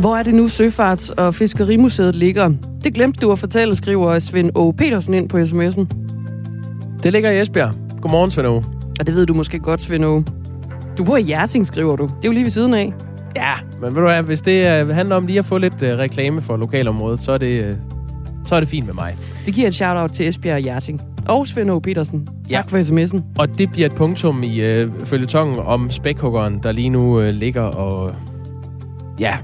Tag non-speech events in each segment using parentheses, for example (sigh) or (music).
Hvor er det nu Søfarts- og Fiskerimuseet ligger? Det glemte du at fortælle, skriver Svend O. Petersen ind på sms'en. Det ligger i Esbjerg. Godmorgen, Svend O. Og det ved du måske godt, Svend O. Du bor i Hjerting, skriver du. Det er jo lige ved siden af. Ja, men ved du hvad, hvis det uh, handler om lige at få lidt uh, reklame for lokalområdet, så er det, uh, så er det fint med mig. Vi giver et shout-out til Esbjerg og Hjerting. Og Svend O. Petersen. Tak ja. for sms'en. Og det bliver et punktum i uh, følgetongen om spækhuggeren, der lige nu uh, ligger og... Ja,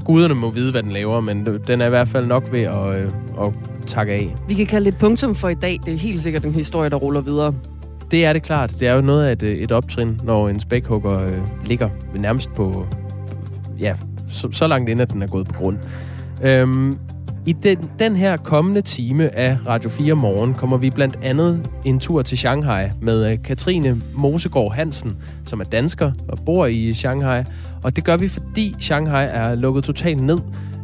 guderne må vide, hvad den laver, men den er i hvert fald nok ved at, øh, at takke af. Vi kan kalde det et punktum for i dag. Det er helt sikkert en historie, der ruller videre. Det er det klart. Det er jo noget af et, et optrin, når en spækhugger øh, ligger nærmest på... Ja, så, så langt inden, at den er gået på grund. Øhm, i den, den her kommende time af Radio 4 Morgen kommer vi blandt andet en tur til Shanghai med øh, Katrine Mosegård Hansen, som er dansker og bor i Shanghai. Og det gør vi, fordi Shanghai er lukket totalt ned.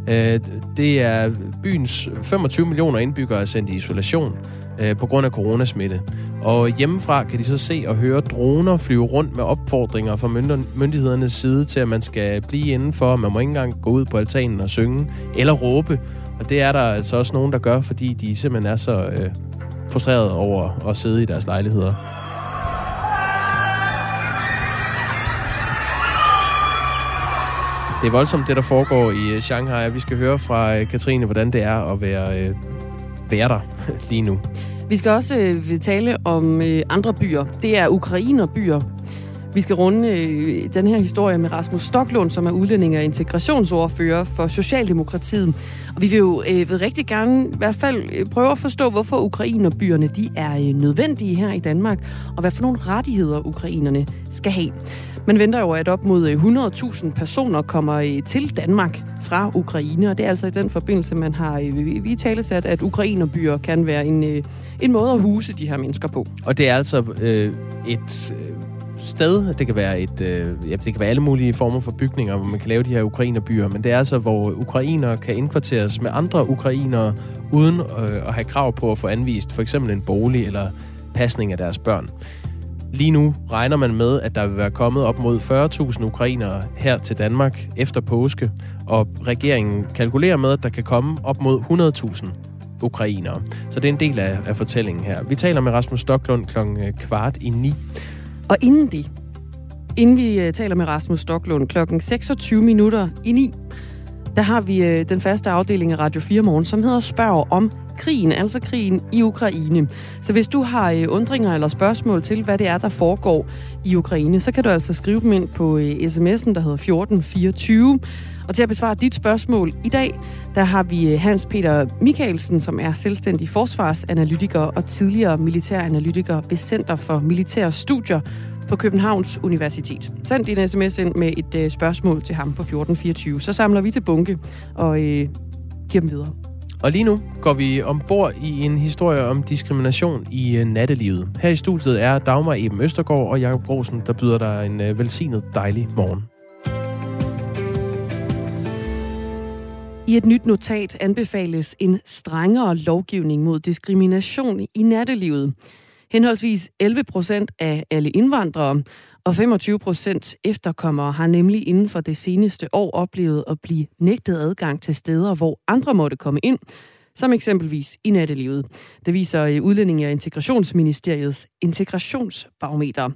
Øh, det er byens 25 millioner indbyggere er sendt i isolation øh, på grund af coronasmitte. Og hjemmefra kan de så se og høre droner flyve rundt med opfordringer fra myndighedernes side til, at man skal blive indenfor. Man må ikke engang gå ud på altanen og synge eller råbe. Og det er der altså også nogen, der gør, fordi de simpelthen er så øh, frustrerede over at sidde i deres lejligheder. Det er voldsomt, det der foregår i øh, Shanghai. Vi skal høre fra øh, Katrine, hvordan det er at være, øh, være der (laughs) lige nu. Vi skal også øh, tale om øh, andre byer. Det er ukrainerbyer. Vi skal runde øh, den her historie med Rasmus Stoklund, som er udlænding og integrationsordfører for Socialdemokratiet. Og vi vil jo øh, vil rigtig gerne i hvert fald øh, prøve at forstå, hvorfor ukrainerbyerne de er øh, nødvendige her i Danmark, og hvad for nogle rettigheder ukrainerne skal have. Man venter jo, at op mod øh, 100.000 personer kommer øh, til Danmark fra Ukraine, og det er altså i den forbindelse, man har i vi talesat, at ukrainerbyer kan være en, en måde at huse de her mennesker på. Og det er altså øh, et sted. Det kan være et, øh, ja, det kan være alle mulige former for bygninger, hvor man kan lave de her ukrainerbyer, men det er altså, hvor ukrainere kan indkvarteres med andre ukrainere, uden øh, at have krav på at få anvist for eksempel en bolig eller pasning af deres børn. Lige nu regner man med, at der vil være kommet op mod 40.000 ukrainere her til Danmark efter påske, og regeringen kalkulerer med, at der kan komme op mod 100.000 ukrainere. Så det er en del af, af fortællingen her. Vi taler med Rasmus Stoklund kl. kvart i ni. Og inden det, inden vi øh, taler med Rasmus Stoklund klokken 26 minutter i 9, der har vi øh, den faste afdeling af Radio 4 Morgen, som hedder Spørg om krigen, altså krigen i Ukraine. Så hvis du har øh, undringer eller spørgsmål til, hvad det er, der foregår i Ukraine, så kan du altså skrive dem ind på øh, sms'en, der hedder 1424. Og til at besvare dit spørgsmål i dag, der har vi Hans Peter Michaelsen, som er selvstændig forsvarsanalytiker og tidligere militæranalytiker ved Center for Militære Studier på Københavns Universitet. Send din sms ind med et øh, spørgsmål til ham på 1424, så samler vi til bunke og øh, giver dem videre. Og lige nu går vi ombord i en historie om diskrimination i øh, nattelivet. Her i studiet er Dagmar Eben Østergaard og Jakob Rosen, der byder dig en øh, velsignet dejlig morgen. I et nyt notat anbefales en strengere lovgivning mod diskrimination i nattelivet. Henholdsvis 11 procent af alle indvandrere og 25 procent efterkommere har nemlig inden for det seneste år oplevet at blive nægtet adgang til steder, hvor andre måtte komme ind, som eksempelvis i nattelivet. Det viser øh, Udlændinge- og Integrationsministeriets integrationsbarometer.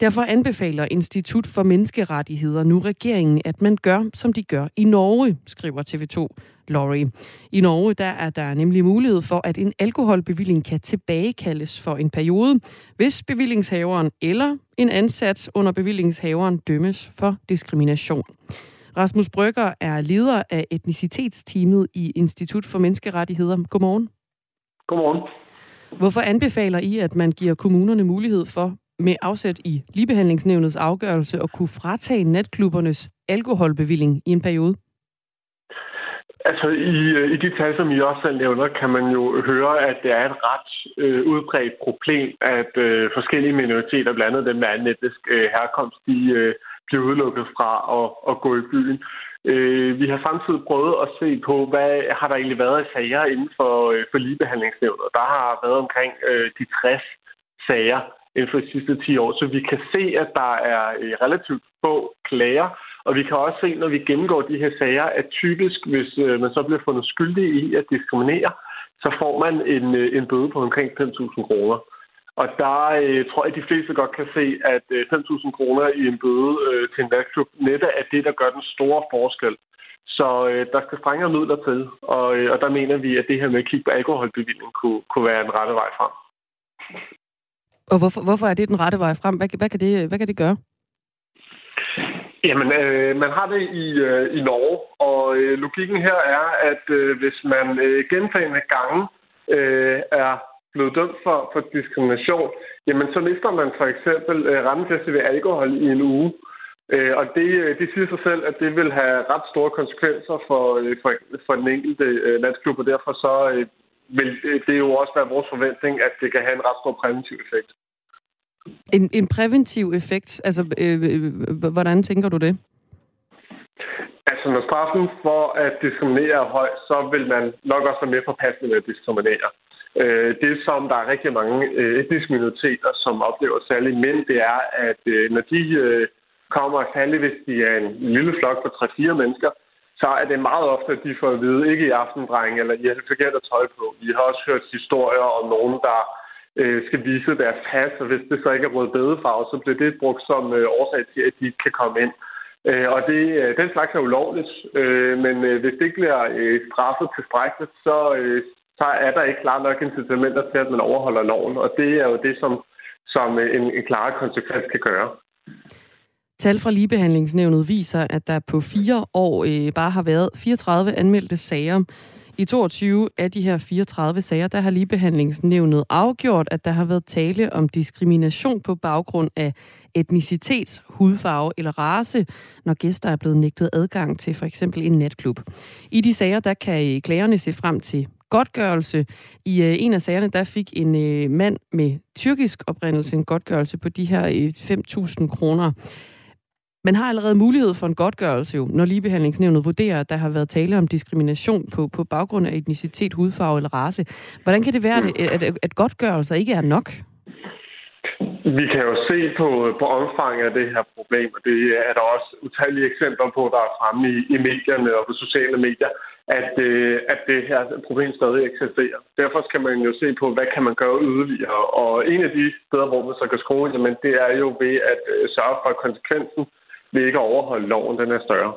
Derfor anbefaler Institut for Menneskerettigheder nu regeringen, at man gør, som de gør i Norge, skriver TV2 Lorry. I Norge der er der nemlig mulighed for, at en alkoholbevilling kan tilbagekaldes for en periode, hvis bevillingshaveren eller en ansat under bevillingshaveren dømmes for diskrimination. Rasmus Brygger er leder af etnicitetsteamet i Institut for Menneskerettigheder. Godmorgen. Godmorgen. Hvorfor anbefaler I, at man giver kommunerne mulighed for med afsæt i ligebehandlingsnævnets afgørelse at kunne fratage natklubbernes alkoholbevilling i en periode? Altså i, øh, i de tal, som I også selv nævner, kan man jo høre, at det er et ret øh, udbredt problem, at øh, forskellige minoriteter, blandt andet dem med anden etnisk øh, herkomst, de øh, bliver udelukket fra at, at gå i byen. Øh, vi har samtidig prøvet at se på, hvad har der egentlig været af sager inden for, øh, for ligebehandlingsnævnet. Der har været omkring øh, de 60 sager inden for de sidste 10 år. Så vi kan se, at der er øh, relativt få klager, Og vi kan også se, når vi gennemgår de her sager, at typisk, hvis øh, man så bliver fundet skyldig i at diskriminere, så får man en, øh, en bøde på omkring 5.000 kroner. Og der øh, tror jeg, at de fleste godt kan se, at øh, 5.000 kroner i en bøde øh, til en værtsklub netop er det, der gør den store forskel. Så øh, der skal strengere midler til, og, øh, og der mener vi, at det her med at kigge på alkoholbevilling kunne, kunne være en rette vej frem. Og hvorfor, hvorfor er det den rette vej frem? Hvad, hvad, kan, det, hvad kan det gøre? Jamen, øh, man har det i, øh, i Norge, og øh, logikken her er, at øh, hvis man øh, gentagende gange øh, er blevet dømt for, for diskrimination, jamen så mister man for eksempel øh, retten ved alkohol i en uge. Øh, og det, øh, det siger sig selv, at det vil have ret store konsekvenser for, øh, for, for den enkelte øh, landsklub, og derfor så øh, vil det jo også være vores forventning, at det kan have en ret stor præventiv effekt. En, en præventiv effekt? Altså, øh, øh, hvordan tænker du det? Altså, når straffen for at diskriminere er høj, så vil man nok også være mere påpassende med at diskriminere. Øh, det, som der er rigtig mange øh, etniske minoriteter, som oplever særligt mænd, det er, at øh, når de øh, kommer, særligt hvis de er en lille flok på 3-4 mennesker, så er det meget ofte, at de får at vide, ikke i aftendreng, eller I har forkert at tøj på. Vi har også hørt historier om nogen, der øh, skal vise deres pas, og hvis det så ikke er rød bedefarve, så bliver det brugt som øh, årsag til, at de ikke kan komme ind. Øh, og det, øh, den slags er ulovligt, øh, men øh, hvis det ikke bliver øh, straffet tilstrækkeligt, så, øh, så er der ikke klar nok incitamenter til, at man overholder loven, og det er jo det, som, som øh, en, en klar konsekvens kan gøre. Tal fra Ligebehandlingsnævnet viser, at der på fire år øh, bare har været 34 anmeldte sager. I 22 af de her 34 sager, der har Ligebehandlingsnævnet afgjort, at der har været tale om diskrimination på baggrund af etnicitet, hudfarve eller race, når gæster er blevet nægtet adgang til for eksempel en natklub. I de sager, der kan øh, klagerne se frem til godtgørelse. I øh, en af sagerne, der fik en øh, mand med tyrkisk oprindelse en godtgørelse på de her øh, 5.000 kroner. Man har allerede mulighed for en godtgørelse jo, når ligebehandlingsnævnet vurderer, at der har været tale om diskrimination på, på baggrund af etnicitet, hudfarve eller race. Hvordan kan det være, at, at, at godtgørelser ikke er nok? Vi kan jo se på, på omfanget af det her problem, og det er der også utallige eksempler på, der er fremme i, i medierne og på sociale medier, at, øh, at det her problem stadig eksisterer. Derfor skal man jo se på, hvad kan man gøre yderligere. Og en af de steder, hvor man så kan skrue, jamen, det er jo ved at øh, sørge for, at konsekvensen ved ikke at overholde loven, den er større.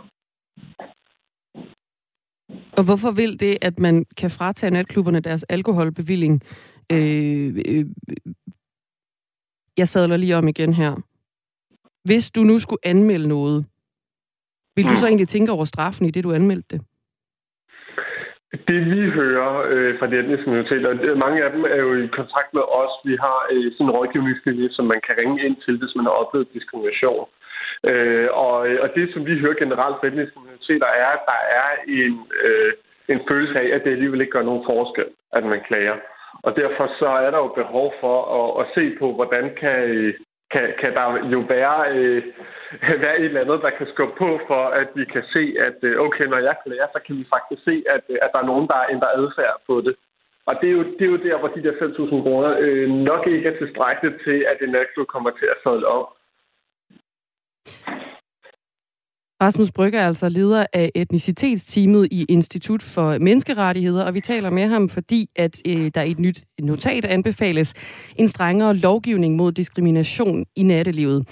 Og hvorfor vil det, at man kan fratage natklubberne deres alkoholbevilling? Øh, øh, jeg sadler lige om igen her. Hvis du nu skulle anmelde noget, vil du så egentlig tænke over straffen i det, du anmeldte det? Det vi hører øh, fra de etniske minoriteter, mange af dem er jo i kontakt med os. Vi har øh, sådan en rådgivningslinje, som man kan ringe ind til, hvis man har oplevet diskrimination. Øh, og, og det, som vi hører generelt fra etniske minoriteter, er, at der er en, øh, en følelse af, at det alligevel ikke gør nogen forskel, at man klager. Og derfor så er der jo behov for at, at se på, hvordan kan, kan, kan der jo være, øh, (laughs) være et eller andet, der kan skubbe på for, at vi kan se, at øh, okay, når jeg klager, så kan vi faktisk se, at, at der er nogen, der ændrer adfærd på det. Og det er, jo, det er jo der, hvor de der 5.000 kroner øh, nok ikke er tilstrækkeligt til, at en nok kommer til at sadle op. Rasmus Brygger er altså leder af etnicitetsteamet i Institut for Menneskerettigheder, og vi taler med ham, fordi at øh, der i et nyt notat anbefales en strengere lovgivning mod diskrimination i nattelivet.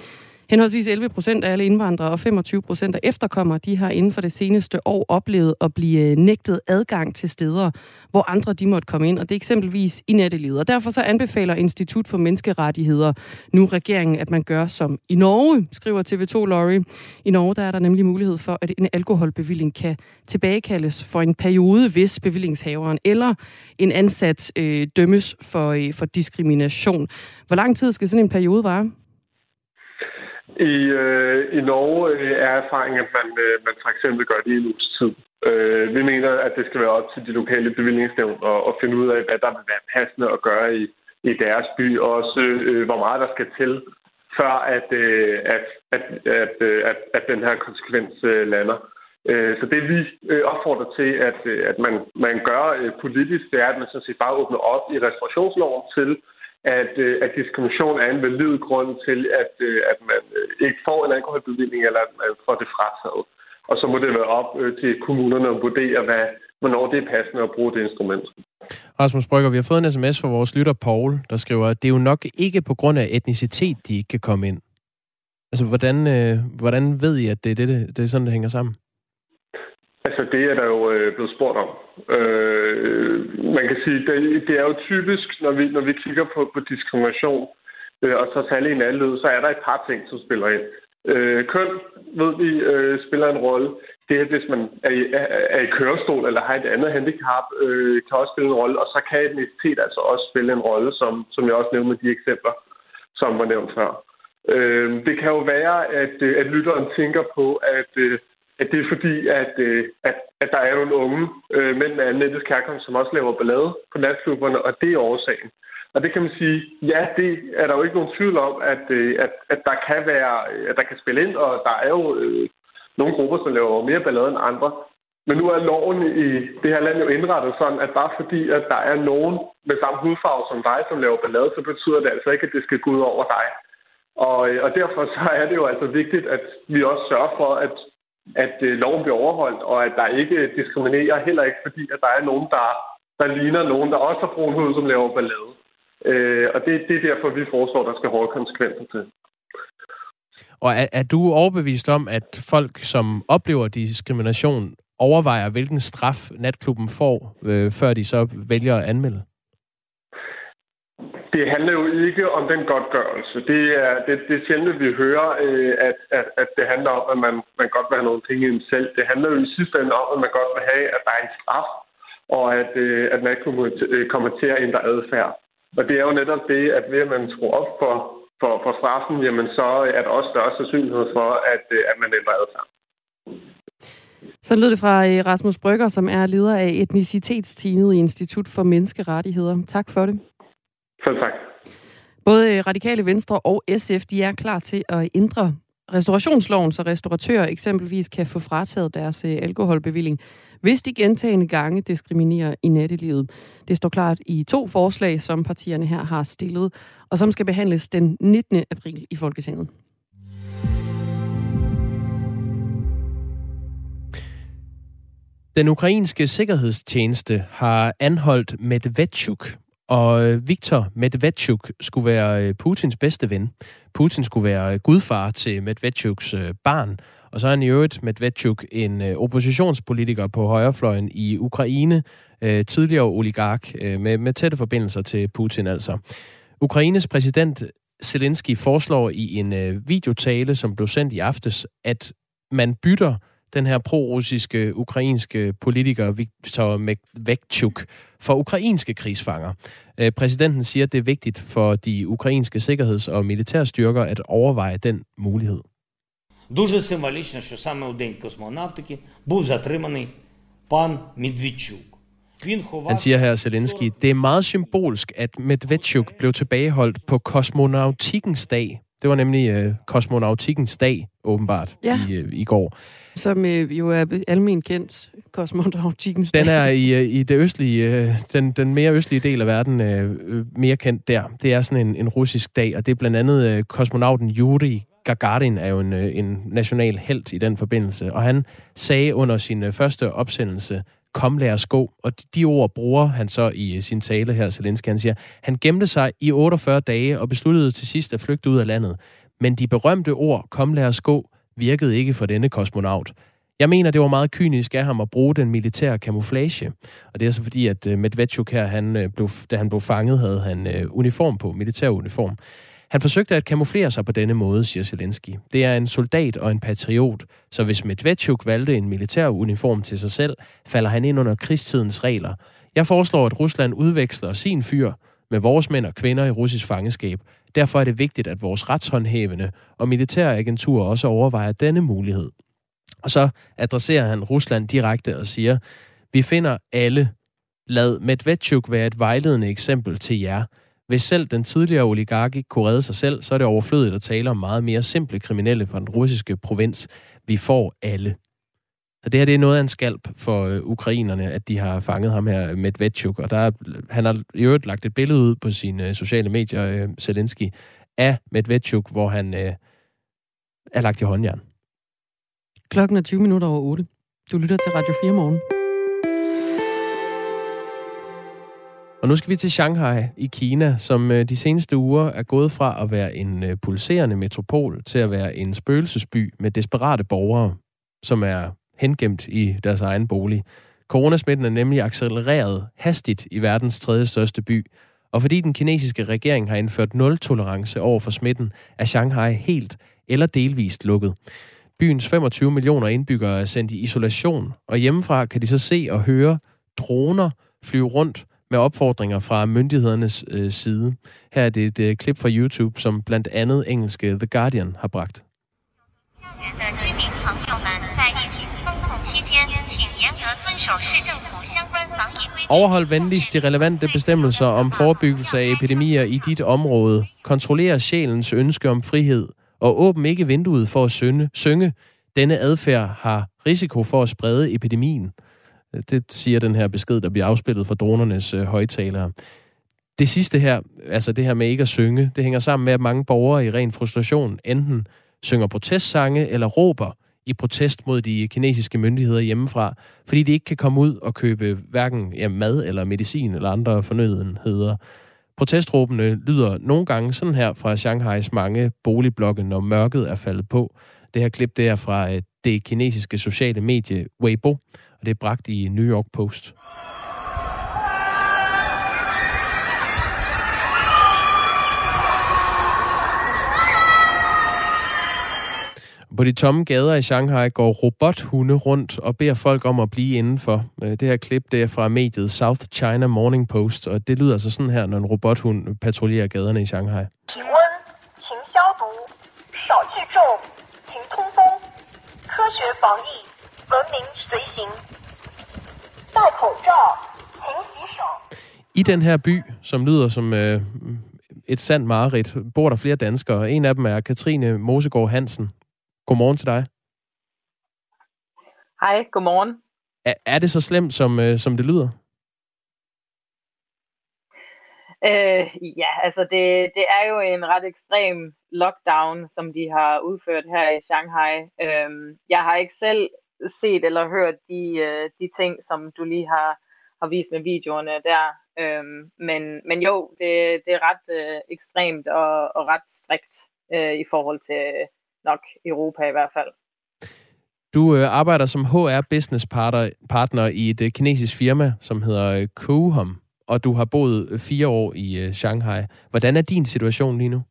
Henholdsvis 11 procent af alle indvandrere og 25 procent af efterkommere, de har inden for det seneste år oplevet at blive øh, nægtet adgang til steder, hvor andre de måtte komme ind, og det er eksempelvis i nattelivet. Og derfor så anbefaler Institut for Menneskerettigheder nu regeringen, at man gør som i Norge, skriver TV2 Lorry. I Norge der er der nemlig mulighed for, at en alkoholbevilling kan tilbagekaldes for en periode, hvis bevillingshaveren eller en ansat øh, dømmes for, øh, for diskrimination. Hvor lang tid skal sådan en periode vare? I, øh, i Norge øh, er erfaringen, at man, øh, man for eksempel gør det i en uges tid. Øh, vi mener, at det skal være op til de lokale bevillingsnævn at, at finde ud af, hvad der vil være passende at gøre i, i deres by, og også øh, hvor meget der skal til, før at, øh, at, at, at, øh, at, at den her konsekvens øh, lander. Øh, så det vi øh, opfordrer til, at, øh, at man, man gør øh, politisk, det er, at man sådan set bare åbner op i restaurationsloven til, at, øh, at diskrimination er en valid grund til, at, øh, at man øh, ikke får en alkoholbevilling, eller at man får det frataget. Og så må det være op øh, til kommunerne at vurdere, hvad, hvornår det er passende at bruge det instrument. Rasmus Brygger, vi har fået en sms fra vores lytter Paul, der skriver, at det er jo nok ikke på grund af etnicitet, de ikke kan komme ind. Altså, hvordan, øh, hvordan ved I, at det er, det, det, det er sådan, det hænger sammen? Altså, det er der jo øh, blevet spurgt om. Øh, man kan sige, det, det er jo typisk, når vi, når vi kigger på, på diskrimination, øh, og så særligt en anden så er der et par ting, som spiller ind. Øh, køn, ved vi, øh, spiller en rolle. Det her, hvis man er i, er, er i kørestol eller har et andet handicap, øh, kan også spille en rolle. Og så kan etnicitet altså også spille en rolle, som, som jeg også nævnte med de eksempler, som var nævnt før. Øh, det kan jo være, at, at lytteren tænker på, at, øh, at det er fordi, at, øh, at, at der er nogle unge øh, mænd med anden etnisk herkomst, som også laver ballade på natklubberne, og det er årsagen. Og det kan man sige, ja, det er der jo ikke nogen tvivl om, at, øh, at, at der kan være, øh, at der kan spille ind, og der er jo øh, nogle grupper, som laver mere ballade end andre. Men nu er loven i det her land jo indrettet sådan, at bare fordi, at der er nogen med samme hudfarve som dig, som laver ballade, så betyder det altså ikke, at det skal gå ud over dig. Og, øh, og derfor så er det jo altså vigtigt, at vi også sørger for, at, at øh, loven bliver overholdt, og at der ikke diskriminerer, heller ikke fordi, at der er nogen, der, der ligner nogen, der også har brun hud, som laver ballade. Øh, og det, det er derfor, vi foreslår, at der skal hårde konsekvenser til. Og er, er du overbevist om, at folk, som oplever diskrimination, overvejer, hvilken straf natklubben får, øh, før de så vælger at anmelde? Det handler jo ikke om den godtgørelse. Det er, det, det er sjældent, vi hører, øh, at, at, at det handler om, at man, man godt vil have nogle penge i selv. Det handler jo i sidste ende om, at man godt vil have, at der er en straf, og at, øh, at man ikke kommer til øh, at ændre adfærd. Og det er jo netop det, at ved at man tror op for, for, for straffen, jamen så er der også større sandsynlighed for, at, øh, at man ændrer adfærd. Så lød det fra øh, Rasmus Brygger, som er leder af etnicitetsteamet i Institut for Menneskerettigheder. Tak for det. Selv tak. Både Radikale Venstre og SF de er klar til at ændre restaurationsloven, så restauratører eksempelvis kan få frataget deres øh, alkoholbevilling, hvis de gentagende gange diskriminerer i nattelivet. Det står klart i to forslag, som partierne her har stillet, og som skal behandles den 19. april i Folketinget. Den ukrainske sikkerhedstjeneste har anholdt Medvedchuk, og øh, Viktor Medvedchuk skulle være øh, Putins bedste ven. Putin skulle være øh, gudfar til Medvedchuks barn. Og så er han i øvrigt Medvedchuk en oppositionspolitiker på højrefløjen i Ukraine, tidligere oligark med, med tætte forbindelser til Putin altså. Ukraines præsident Zelensky foreslår i en videotale, som blev sendt i aftes, at man bytter den her pro-russiske ukrainske politiker Viktor Medvedchuk for ukrainske krigsfanger. Øh, præsidenten siger, at det er vigtigt for de ukrainske sikkerheds- og militærstyrker at overveje den mulighed. Дуже символічно, що саме у День космонавтики був затриманий пан Медведчук. Han siger her, Zelensky, det er meget symbolsk, at Medvedchuk blev tilbageholdt på kosmonautikkens dag. det var nemlig øh, kosmonautikkens dag, åbenbart, ja. i, øh, i går. Som øh, jo er almen kendt, kosmonautikkens Den er i, øh, i det østlige, øh, den, den mere østlige del af verden øh, øh, mere kendt der. Det er sådan en, en russisk dag, og det er blandt andet øh, kosmonauten Yuri Gagarin er jo en, øh, en national held i den forbindelse, og han sagde under sin første opsendelse, kom lad os gå. Og de ord bruger han så i øh, sin tale her, Zelensky. Han siger, han gemte sig i 48 dage og besluttede til sidst at flygte ud af landet. Men de berømte ord, kom lad os gå, virkede ikke for denne kosmonaut. Jeg mener, det var meget kynisk af ham at bruge den militære kamuflage. Og det er så fordi, at øh, Medvedchuk her, han øh, blev, da han blev fanget, havde han uniform på, militær uniform. Han forsøgte at kamuflere sig på denne måde, siger Zelensky. Det er en soldat og en patriot, så hvis Medvedchuk valgte en militær uniform til sig selv, falder han ind under krigstidens regler. Jeg foreslår, at Rusland udveksler sin fyr med vores mænd og kvinder i russisk fangeskab. Derfor er det vigtigt, at vores retshåndhævende og militære agenturer også overvejer denne mulighed. Og så adresserer han Rusland direkte og siger, vi finder alle. Lad Medvedchuk være et vejledende eksempel til jer. Hvis selv den tidligere oligark ikke kunne redde sig selv, så er det overflødigt at tale om meget mere simple kriminelle fra den russiske provins. Vi får alle. Så det her det er noget af en skalp for øh, ukrainerne, at de har fanget ham her, Medvedchuk. Og der er, han har i øvrigt lagt et billede ud på sine øh, sociale medier, øh, Zelensky, af Medvedchuk, hvor han øh, er lagt i håndjern. Klokken er 20 minutter over 8. Du lytter til Radio 4 morgen. Og nu skal vi til Shanghai i Kina, som øh, de seneste uger er gået fra at være en øh, pulserende metropol til at være en spøgelsesby med desperate borgere, som er hengemt i deres egen bolig. Coronasmitten er nemlig accelereret hastigt i verdens tredje største by, og fordi den kinesiske regering har indført nul-tolerance over for smitten, er Shanghai helt eller delvist lukket. Byens 25 millioner indbyggere er sendt i isolation, og hjemmefra kan de så se og høre droner flyve rundt med opfordringer fra myndighedernes øh, side. Her er det et øh, klip fra YouTube, som blandt andet engelske The Guardian har bragt. Overhold venligst de relevante bestemmelser om forebyggelse af epidemier i dit område. Kontroller sjælens ønske om frihed. Og åbn ikke vinduet for at synge. synge. Denne adfærd har risiko for at sprede epidemien. Øh, det siger den her besked, der bliver afspillet fra dronernes øh, højtalere. Det sidste her, altså det her med ikke at synge, det hænger sammen med, at mange borgere i ren frustration enten synger protestsange eller råber i protest mod de kinesiske myndigheder hjemmefra, fordi de ikke kan komme ud og købe hverken ja, mad eller medicin eller andre fornødenheder. Protestråbene lyder nogle gange sådan her fra Shanghais mange boligblokke, når mørket er faldet på. Det her klip det er fra øh, det kinesiske sociale medie Weibo, det er bragt i New York Post. På de tomme gader i Shanghai går robothunde rundt og beder folk om at blive indenfor. Øh, det her klip det er fra mediet South China Morning Post, og det lyder altså sådan her, når en robothund patruljerer gaderne i Shanghai. I den her by, som lyder som øh, et sandt mareridt, bor der flere danskere. En af dem er Katrine Mosegård Hansen. Godmorgen til dig. Hej, godmorgen. Er, er det så slemt, som, øh, som det lyder? Øh, ja, altså det, det er jo en ret ekstrem lockdown, som de har udført her i Shanghai. Øh, jeg har ikke selv set eller hørt de, øh, de ting, som du lige har, har vist med videoerne der. Øhm, men, men jo, det, det er ret øh, ekstremt og, og ret strikt øh, i forhold til nok Europa i hvert fald. Du øh, arbejder som HR Business partner, partner i et øh, kinesisk firma, som hedder øh, Kuhom, og du har boet øh, fire år i øh, Shanghai. Hvordan er din situation lige nu?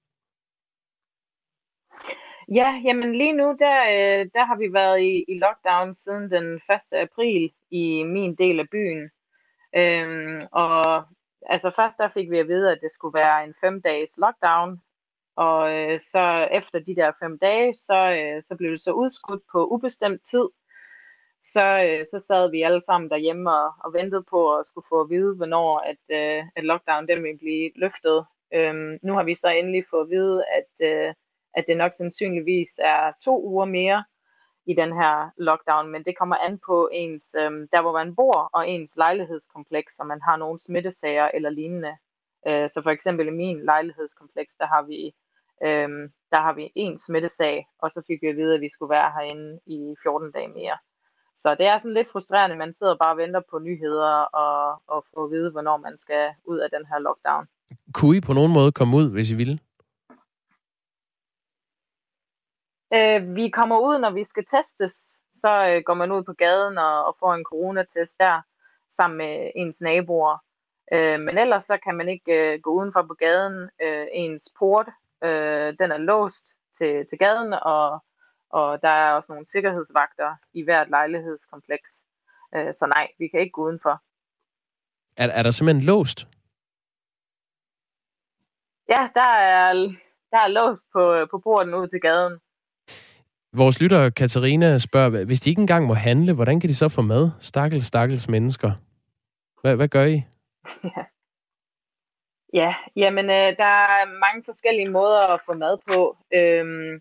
Ja, jamen lige nu, der, øh, der har vi været i, i lockdown siden den 1. april i min del af byen. Øhm, og altså først der fik vi at vide, at det skulle være en fem dages lockdown, og øh, så efter de der fem dage, så, øh, så blev det så udskudt på ubestemt tid. Så, øh, så sad vi alle sammen derhjemme og, og ventede på at skulle få at vide, hvornår at, øh, at lockdown den ville blive løftet. Øhm, nu har vi så endelig fået at vide, at, øh, at det nok sandsynligvis er to uger mere i den her lockdown, men det kommer an på ens, øh, der hvor man bor, og ens lejlighedskompleks, om man har nogle smittesager eller lignende. Øh, så for eksempel i min lejlighedskompleks, der har vi Øhm, der har vi en smittesag, og så fik vi at vide, at vi skulle være herinde i 14 dage mere. Så det er sådan lidt frustrerende, man sidder bare og venter på nyheder og, og få at vide, hvornår man skal ud af den her lockdown. Kunne I på nogen måde komme ud, hvis I ville? Øh, vi kommer ud, når vi skal testes. Så øh, går man ud på gaden og, og får en coronatest der, sammen med ens naboer. Øh, men ellers så kan man ikke øh, gå udenfor på gaden. Øh, ens port Øh, den er låst til, til gaden, og, og der er også nogle sikkerhedsvagter i hvert lejlighedskompleks. Øh, så nej, vi kan ikke gå udenfor. Er, er der simpelthen låst? Ja, der er, der er låst på, på porten ud til gaden. Vores lytter Katarina spørger, hvis de ikke engang må handle, hvordan kan de så få mad? Stakkels, stakkels mennesker. Hvad, hvad gør I? Ja. (laughs) Ja, jamen øh, der er mange forskellige måder at få mad på. Øhm,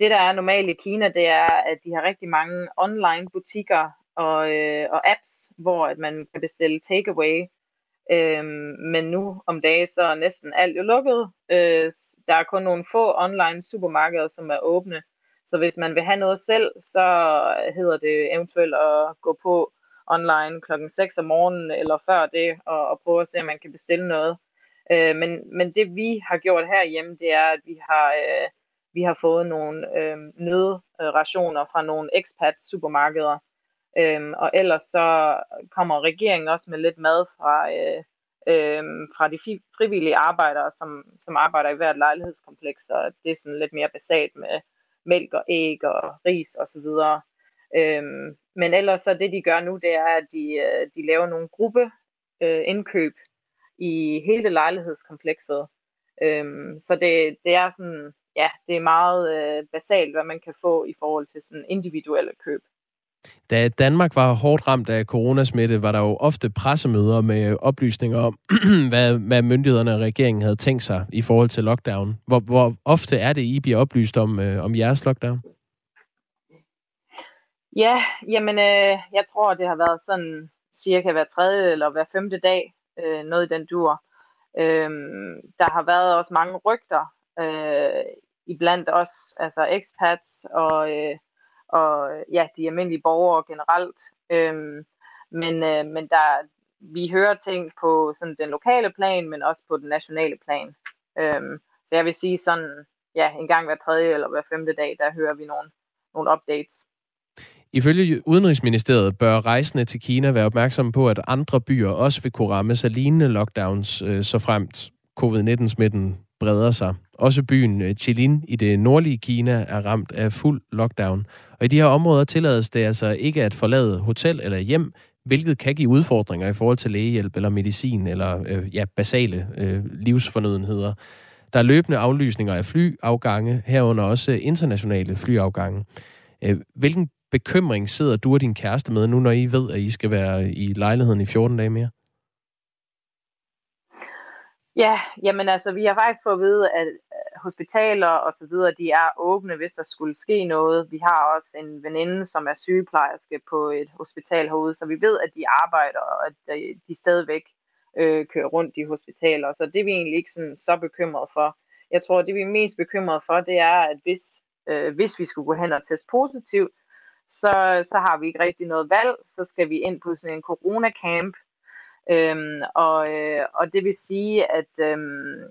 det, der er normalt i Kina, det er, at de har rigtig mange online butikker og, øh, og apps, hvor at man kan bestille takeaway. Øhm, men nu om dagen, så er næsten alt jo lukket. Øh, der er kun nogle få online supermarkeder, som er åbne. Så hvis man vil have noget selv, så hedder det eventuelt at gå på online klokken 6 om morgenen eller før det, og, og prøve at se, om man kan bestille noget. Øh, men, men det vi har gjort herhjemme, det er, at vi har, øh, vi har fået nogle øh, nødrationer fra nogle expat supermarkeder. Øh, og ellers så kommer regeringen også med lidt mad fra, øh, øh, fra de frivillige arbejdere, som, som arbejder i hvert lejlighedskompleks, og det er sådan lidt mere basalt med mælk og æg og ris osv. Og så videre. øhm, men ellers så det, de gør nu, det er, at de, øh, de laver nogle gruppe øh, indkøb i hele lejlighedskomplekset. Øhm, så det, det er sådan, ja, det er meget øh, basalt, hvad man kan få i forhold til sådan individuelle køb. Da Danmark var hårdt ramt af coronasmitte, var der jo ofte pressemøder med oplysninger om, (clears throat) hvad, hvad myndighederne og regeringen havde tænkt sig i forhold til lockdown. Hvor, hvor ofte er det, I bliver oplyst om, øh, om jeres lockdown? Ja, jamen, øh, jeg tror, det har været sådan cirka hver tredje eller hver femte dag, øh, noget i den dur. Øh, der har været også mange rygter øh, iblandt os, altså expats og, øh, og øh, ja, de almindelige borgere generelt. Øhm, men, øh, men der, vi hører ting på sådan den lokale plan, men også på den nationale plan. Øhm, så jeg vil sige sådan, ja, en gang hver tredje eller hver femte dag, der hører vi nogle, nogle updates. Ifølge Udenrigsministeriet bør rejsende til Kina være opmærksomme på, at andre byer også vil kunne rammes af lignende lockdowns, øh, så fremt covid-19-smitten breder sig. Også byen øh, Chilin i det nordlige Kina er ramt af fuld lockdown. Og i de her områder tillades det altså ikke at forlade hotel eller hjem, hvilket kan give udfordringer i forhold til lægehjælp eller medicin eller øh, ja, basale øh, livsfornødenheder. Der er løbende aflysninger af flyafgange, herunder også internationale flyafgange. Øh, hvilken bekymring sidder du og din kæreste med nu, når I ved, at I skal være i lejligheden i 14 dage mere? Ja, jamen altså, vi har faktisk fået at vide, at øh, hospitaler og så videre, de er åbne, hvis der skulle ske noget. Vi har også en veninde, som er sygeplejerske på et hospital herude, så vi ved, at de arbejder, og at øh, de stadigvæk øh, kører rundt i hospitaler. Så det er vi egentlig ikke sådan, så bekymret for. Jeg tror, det vi er mest bekymret for, det er, at hvis, øh, hvis vi skulle gå hen og teste positivt, så, så har vi ikke rigtig noget valg. Så skal vi ind på sådan en coronacamp, Øhm, og, øh, og det vil sige, at, øhm,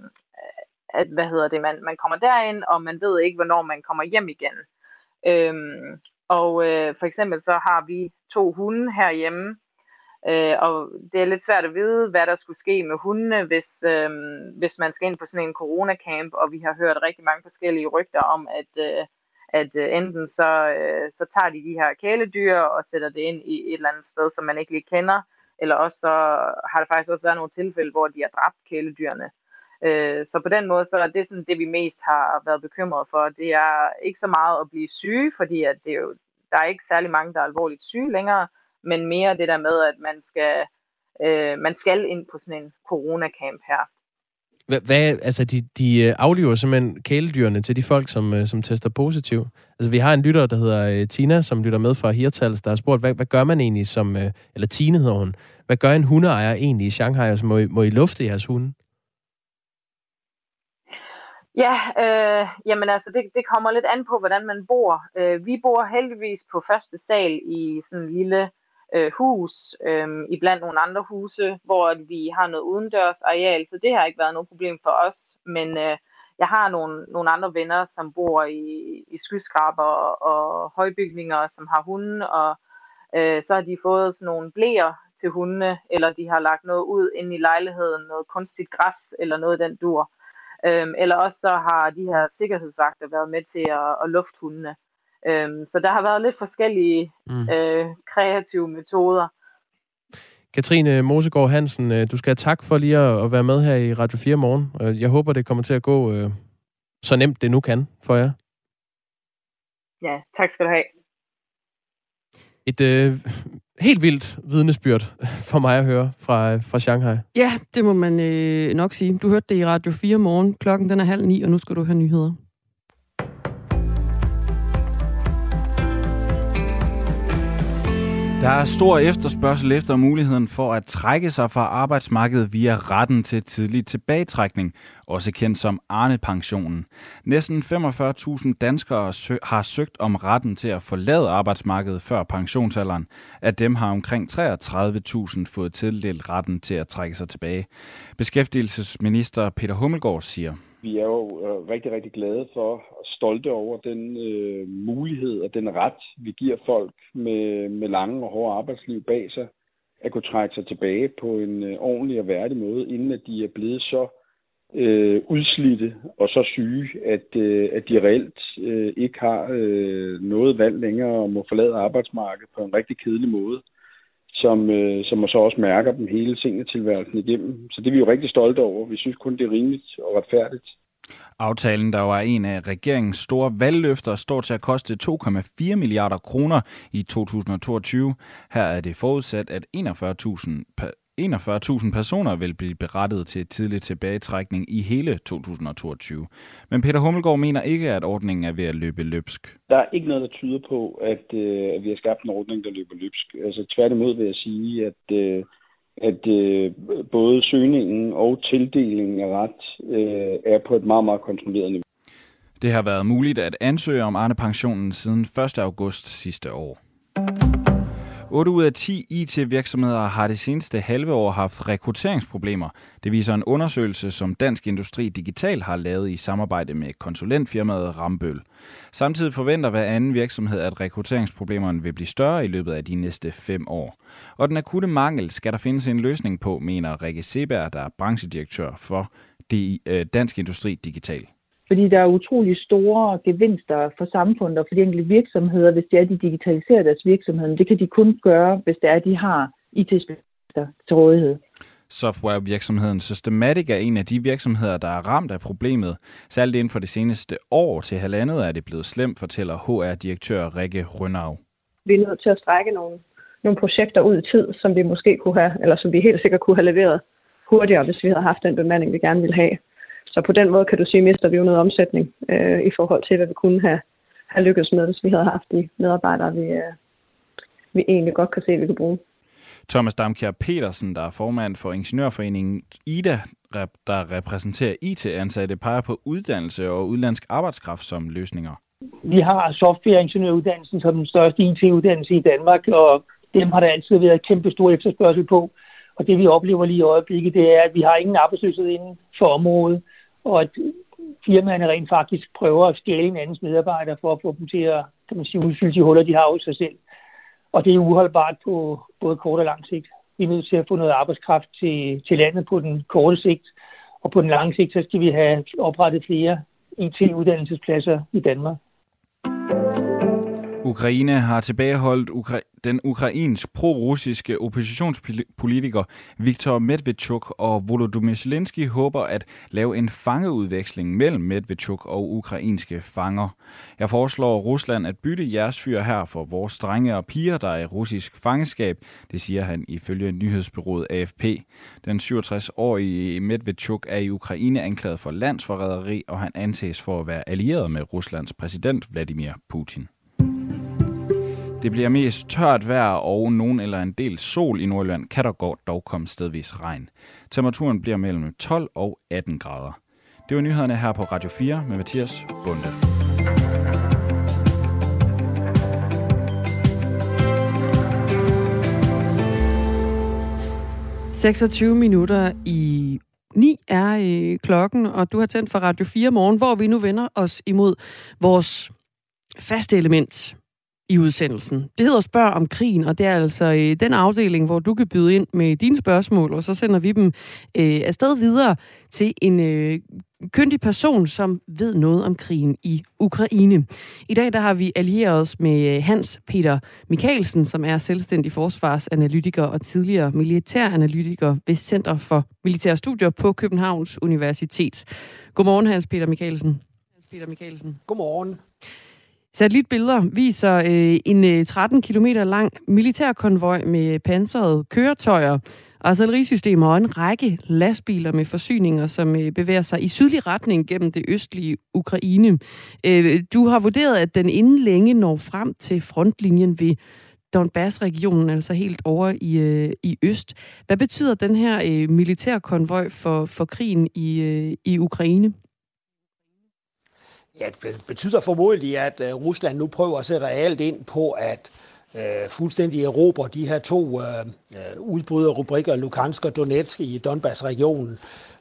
at hvad hedder det, man, man kommer derind, og man ved ikke, hvornår man kommer hjem igen. Øhm, og øh, for eksempel så har vi to hunde herhjemme, øh, og det er lidt svært at vide, hvad der skulle ske med hundene, hvis, øh, hvis man skal ind på sådan en coronacamp, og vi har hørt rigtig mange forskellige rygter om, at, øh, at øh, enten så, øh, så tager de de her kæledyr og sætter det ind i et eller andet sted, som man ikke lige kender, eller også så har der faktisk også været nogle tilfælde, hvor de har dræbt kæledyrene. Øh, så på den måde, så er det sådan det, vi mest har været bekymret for. Det er ikke så meget at blive syge, fordi at det er jo, der er ikke særlig mange, der er alvorligt syge længere, men mere det der med, at man skal, øh, man skal ind på sådan en coronacamp her. Hvad, hvad, altså, de, de øh, afliver simpelthen kæledyrene til de folk, som, øh, som tester positiv. Altså, vi har en lytter, der hedder øh, Tina, som lytter med fra Hirtals, der har spurgt, hvad, hvad gør man egentlig som, eller Tine hedder hun, hvad gør en hundeejer egentlig i Shanghai? Altså, må I, må I lufte jeres hunde? Ja, øh, jamen altså, det, det kommer lidt an på, hvordan man bor. Øh, vi bor heldigvis på første sal i sådan en lille øh, hus, øh, iblandt nogle andre huse, hvor vi har noget udendørs areal, så det har ikke været noget problem for os. Men øh, jeg har nogle, nogle andre venner, som bor i, i skyskraber og, og højbygninger, som har hunde, og øh, så har de fået sådan nogle blæer til hundene, eller de har lagt noget ud ind i lejligheden, noget kunstigt græs eller noget den dur. Øhm, eller også så har de her sikkerhedsvagter været med til at, at lufte hundene. Øhm, så der har været lidt forskellige mm. øh, kreative metoder. Katrine Mosegård Hansen, øh, du skal have tak for lige at være med her i Radio 4 morgen. Jeg håber, det kommer til at gå øh, så nemt det nu kan for jer. Ja, tak skal du have. Et øh, helt vildt vidnesbyrd for mig at høre fra, fra Shanghai. Ja, det må man øh, nok sige. Du hørte det i Radio 4 morgen. Klokken den er halv ni, og nu skal du høre nyheder. Der er stor efterspørgsel efter muligheden for at trække sig fra arbejdsmarkedet via retten til tidlig tilbagetrækning, også kendt som Arne-pensionen. Næsten 45.000 danskere har søgt om retten til at forlade arbejdsmarkedet før pensionsalderen. Af dem har omkring 33.000 fået tildelt retten til at trække sig tilbage. Beskæftigelsesminister Peter Hummelgaard siger, vi er jo øh, rigtig, rigtig glade for og stolte over den øh, mulighed og den ret, vi giver folk med, med lange og hårde arbejdsliv bag sig, at kunne trække sig tilbage på en øh, ordentlig og værdig måde, inden at de er blevet så øh, udslidte og så syge, at, øh, at de reelt øh, ikke har øh, noget valg længere og må forlade arbejdsmarkedet på en rigtig kedelig måde som, øh, som så også mærker dem hele seniortilværelsen igennem. Så det er vi jo rigtig stolte over. Vi synes kun, det er rimeligt og retfærdigt. Aftalen, der var en af regeringens store valgløfter, står til at koste 2,4 milliarder kroner i 2022. Her er det forudsat, at 41.000 41.000 personer vil blive berettet til tidlig tilbagetrækning i hele 2022. Men Peter Hummelgaard mener ikke, at ordningen er ved at løbe løbsk. Der er ikke noget, der tyder på, at, øh, at vi har skabt en ordning, der løber løbsk. Altså tværtimod vil jeg sige, at, øh, at øh, både søgningen og tildelingen af ret øh, er på et meget, meget kontrolleret niveau. Det har været muligt at ansøge om Arne-pensionen siden 1. august sidste år. 8 ud af 10 IT-virksomheder har det seneste halve år haft rekrutteringsproblemer. Det viser en undersøgelse, som Dansk Industri Digital har lavet i samarbejde med konsulentfirmaet Rambøl. Samtidig forventer hver anden virksomhed, at rekrutteringsproblemerne vil blive større i løbet af de næste fem år. Og den akutte mangel skal der findes en løsning på, mener Rikke Seberg, der er branchedirektør for øh, Dansk Industri Digital. Fordi der er utrolig store gevinster for samfundet og for de enkelte virksomheder, hvis det er, de digitaliserer deres virksomhed. Det kan de kun gøre, hvis det er, at de har IT-specialister til rådighed. Softwarevirksomheden Systematic er en af de virksomheder, der er ramt af problemet. Særligt inden for det seneste år til halvandet er det blevet slemt, fortæller HR-direktør Rikke Rønnav. Vi er nødt til at strække nogle, nogle projekter ud i tid, som vi måske kunne have, eller som vi helt sikkert kunne have leveret hurtigere, hvis vi havde haft den bemanding, vi gerne ville have. Så på den måde kan du sige, mister vi jo noget omsætning øh, i forhold til, hvad vi kunne have, have lykkedes med, hvis vi havde haft de medarbejdere, vi, øh, vi egentlig godt kan se, at vi kan bruge. Thomas Damkjær Petersen, der er formand for Ingeniørforeningen IDA, der repræsenterer IT-ansatte, peger på uddannelse og udlandsk arbejdskraft som løsninger. Vi har softwareingeniøruddannelsen som den største IT-uddannelse i Danmark, og dem har der altid været kæmpe stor efterspørgsel på. Og det vi oplever lige i øjeblikket, det er, at vi har ingen arbejdsløshed inden for området og at firmaerne rent faktisk prøver at stjæle en andens medarbejdere for at få dem til at kan man sige, udfylde de huller, de har hos sig selv. Og det er uholdbart på både kort og lang sigt. Vi er nødt til at få noget arbejdskraft til, til landet på den korte sigt, og på den lange sigt, så skal vi have oprettet flere IT-uddannelsespladser i Danmark. Ukraine har tilbageholdt Ukra- den ukrainsk pro-russiske oppositionspolitiker Viktor Medvedchuk, og Volodymyr Zelensky håber at lave en fangeudveksling mellem Medvedchuk og ukrainske fanger. Jeg foreslår Rusland at bytte jeres fyr her for vores drenge og piger, der er i russisk fangeskab, det siger han ifølge nyhedsbyrået AFP. Den 67-årige Medvedchuk er i Ukraine anklaget for landsforræderi, og han anses for at være allieret med Ruslands præsident Vladimir Putin. Det bliver mest tørt vejr og nogen eller en del sol i Nordjylland, kan der godt dog komme stedvis regn. Temperaturen bliver mellem 12 og 18 grader. Det var nyhederne her på Radio 4 med Mathias Bunde. ...26 minutter i 9 er øh, klokken, og du har tændt for Radio 4 morgen, hvor vi nu vender os imod vores faste element, i udsendelsen. Det hedder Spørg om krigen, og det er altså øh, den afdeling, hvor du kan byde ind med dine spørgsmål, og så sender vi dem øh, afsted videre til en øh, kyndig person, som ved noget om krigen i Ukraine. I dag der har vi allieret os med øh, Hans Peter Mikkelsen, som er selvstændig forsvarsanalytiker og tidligere militæranalytiker ved Center for Militære Studier på Københavns Universitet. Godmorgen, Hans Peter Mikkelsen. Hans Peter Mikkelsen. Godmorgen. Satellitbilleder viser øh, en øh, 13 km lang militærkonvoj med pansrede køretøjer, artillerisystemer og en række lastbiler med forsyninger, som øh, bevæger sig i sydlig retning gennem det østlige Ukraine. Øh, du har vurderet, at den inden længe når frem til frontlinjen ved Donbass-regionen, altså helt over i, øh, i øst. Hvad betyder den her øh, militærkonvoj for, for krigen i, øh, i Ukraine? Ja, det betyder formodentlig, at øh, Rusland nu prøver at sætte realt ind på at øh, fuldstændig erobre de her to øh, øh udbryderrubrikker, Lukansk og Donetsk i Donbass-regionen.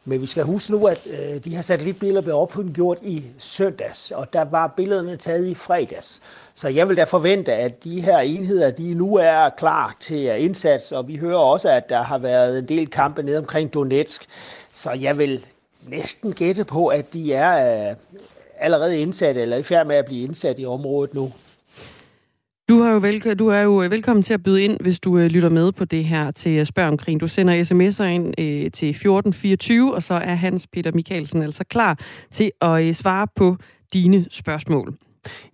Men vi skal huske nu, at øh, de her satellitbilleder blev gjort i søndags, og der var billederne taget i fredags. Så jeg vil da forvente, at de her enheder, de nu er klar til indsats, og vi hører også, at der har været en del kampe ned omkring Donetsk. Så jeg vil næsten gætte på, at de er øh, allerede indsat, eller i færd med at blive indsat i området nu. Du, har jo vel, du er jo velkommen til at byde ind, hvis du øh, lytter med på det her til Spørg om krigen. Du sender sms'er ind øh, til 1424, og så er Hans Peter Mikkelsen altså klar til at øh, svare på dine spørgsmål.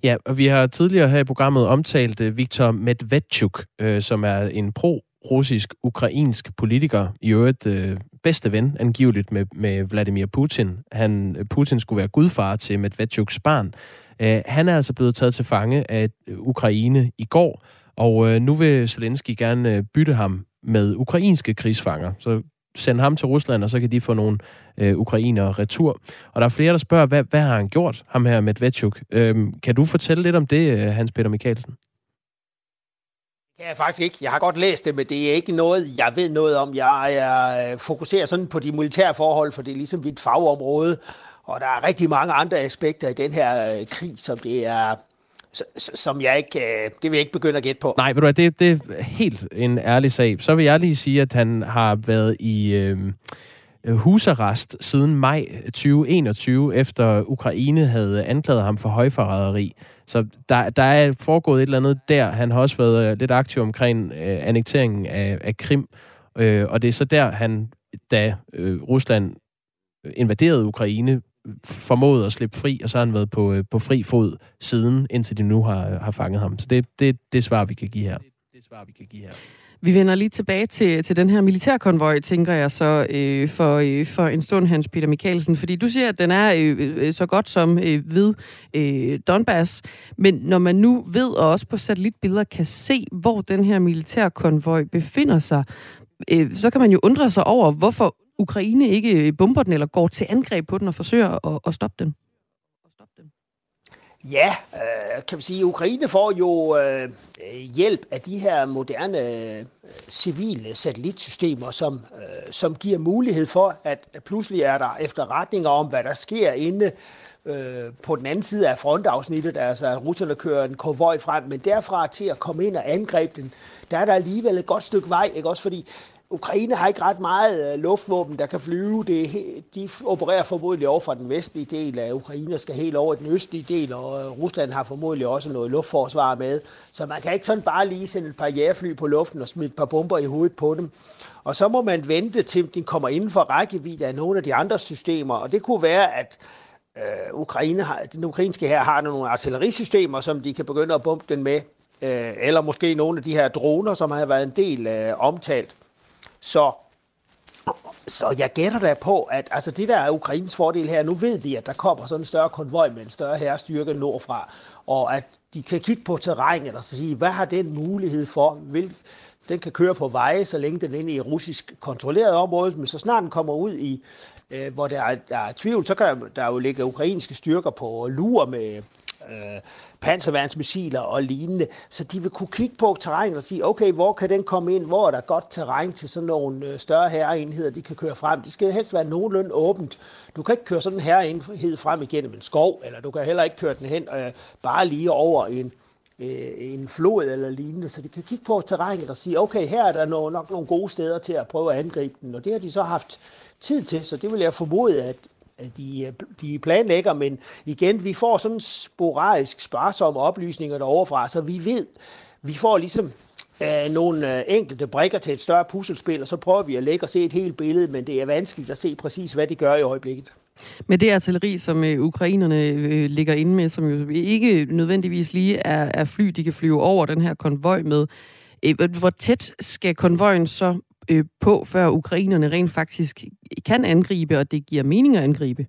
Ja, og vi har tidligere her i programmet omtalt øh, Viktor Medvedchuk, øh, som er en pro-russisk-ukrainsk politiker, i øvrigt øh, bedste ven angiveligt med, med Vladimir Putin. Han, øh, Putin skulle være gudfar til Medvedchuks barn. Øh, han er altså blevet taget til fange af øh, Ukraine i går, og øh, nu vil Zelensky gerne øh, bytte ham med ukrainske krigsfanger. Så send ham til Rusland, og så kan de få nogle øh, ukrainer retur. Og der er flere, der spørger, hvad, hvad har han gjort, ham her Medvedchuk? Øhm, kan du fortælle lidt om det, øh, Hans Peter Mikkelsen? Det jeg faktisk ikke. Jeg har godt læst det, men det er ikke noget, jeg ved noget om. Jeg er, øh, fokuserer sådan på de militære forhold, for det er ligesom mit fagområde. Og der er rigtig mange andre aspekter i den her øh, krig, som det er som jeg ikke, øh, det vil jeg ikke begynde at gætte på. Nej, ved du hvad, det, det er helt en ærlig sag. Så vil jeg lige sige, at han har været i øh, husarrest siden maj 2021, efter Ukraine havde anklaget ham for højforræderi. Så der, der er foregået et eller andet der. Han har også været øh, lidt aktiv omkring øh, annekteringen af, af Krim, øh, og det er så der, han, da øh, Rusland øh, invaderede Ukraine, formået at slippe fri, og så har han været på, øh, på fri fod siden, indtil de nu har, har fanget ham. Så det, det, det svar, vi kan give her. Det, det svar, vi kan give her. Vi vender lige tilbage til, til den her militærkonvoj, tænker jeg så, øh, for, øh, for en stund, Hans Peter Mikkelsen. Fordi du siger, at den er øh, øh, så godt som øh, ved øh, Donbass. Men når man nu ved, og også på satellitbilleder kan se, hvor den her militærkonvoj befinder sig, øh, så kan man jo undre sig over, hvorfor Ukraine ikke øh, bomber den, eller går til angreb på den og forsøger at, at stoppe den? Ja, øh, kan man sige, Ukraine får jo øh, hjælp af de her moderne øh, civile satellitsystemer, som, øh, som giver mulighed for, at pludselig er der efterretninger om, hvad der sker inde øh, på den anden side af frontafsnittet, altså at russerne kører en konvoj frem, men derfra til at komme ind og angribe den, der er der alligevel et godt stykke vej, ikke også? Fordi Ukraine har ikke ret meget øh, luftvåben, der kan flyve. Det, de opererer formodentlig over fra den vestlige del af Ukraine skal helt over den østlige del, og øh, Rusland har formodentlig også noget luftforsvar med. Så man kan ikke sådan bare lige sende et par jægerfly på luften og smide et par bomber i hovedet på dem. Og så må man vente til, de kommer inden for rækkevidde af nogle af de andre systemer. Og det kunne være, at øh, Ukraine har, den ukrainske her har nogle artillerisystemer, som de kan begynde at bombe den med. Øh, eller måske nogle af de her droner, som har været en del øh, omtalt. Så, så jeg gætter da på, at altså det der er Ukraines fordel her, nu ved de, at der kommer sådan en større konvoj med en større herrestyrke nordfra, og at de kan kigge på terrænet og sige, hvad har den mulighed for? Vil, den kan køre på veje, så længe den er inde i russisk kontrolleret område, men så snart den kommer ud i, øh, hvor der er, der er tvivl, så kan der jo ligge ukrainske styrker på lure med øh, panserværnsmissiler og lignende, så de vil kunne kigge på terrænet og sige, okay, hvor kan den komme ind, hvor er der godt terræn til sådan nogle øh, større herreenheder, de kan køre frem. Det skal helst være nogenlunde åbent. Du kan ikke køre sådan en herreenhed frem igennem en skov, eller du kan heller ikke køre den hen øh, bare lige over en, øh, en flod eller lignende, så de kan kigge på terrænet og sige, okay, her er der nok nogle gode steder til at prøve at angribe den, og det har de så haft tid til, så det vil jeg formode, at de, de planlægger, men igen, vi får sådan sporadisk sparsomme oplysninger deroverfra, så vi ved, vi får ligesom øh, nogle øh, enkelte brikker til et større puslespil, og så prøver vi at lægge og se et helt billede, men det er vanskeligt at se præcis, hvad de gør i øjeblikket. Med det artilleri, som øh, ukrainerne øh, ligger inde med, som jo ikke nødvendigvis lige er, er fly, de kan flyve over den her konvoj med, øh, hvor tæt skal konvojen så øh, på, før ukrainerne rent faktisk kan angribe, og det giver mening at angribe?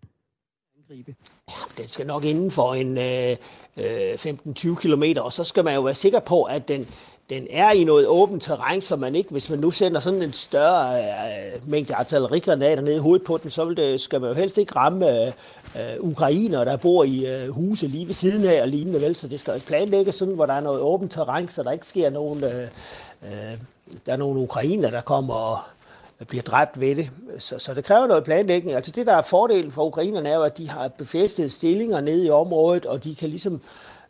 angribe. Ja, den skal nok inden for en øh, øh 15-20 km, og så skal man jo være sikker på, at den, den er i noget åbent terræn, så man ikke, hvis man nu sender sådan en større øh, mængde artillerigranater ned i hovedet på den, så vil det, skal man jo helst ikke ramme øh, ukrainer, der bor i øh, huse lige ved siden af og lignende, vel? Så det skal jo planlægges sådan, hvor der er noget åbent terræn, så der ikke sker nogen, øh, øh, der er nogle ukrainer, der kommer og bliver dræbt ved det. Så, så det kræver noget planlægning. Altså det, der er fordelen for ukrainerne, er jo, at de har befæstet stillinger nede i området, og de kan ligesom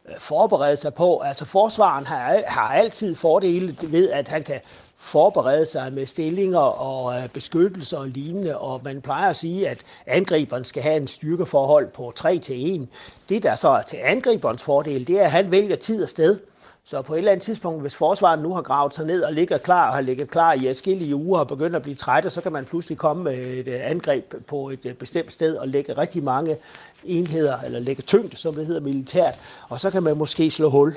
øh, forberede sig på. Altså forsvaren har, har altid fordele ved, at han kan forberede sig med stillinger og øh, beskyttelse og lignende, og man plejer at sige, at angriberen skal have en styrkeforhold på 3 til 1. Det, der så er til angriberens fordel, det er, at han vælger tid og sted. Så på et eller andet tidspunkt, hvis forsvaret nu har gravet sig ned og ligger klar og har ligget klar i adskillige uger og begynder at blive trætte, så kan man pludselig komme med et øh, angreb på et øh, bestemt sted og lægge rigtig mange enheder, eller lægge tyngde, som det hedder militært, og så kan man måske slå hul.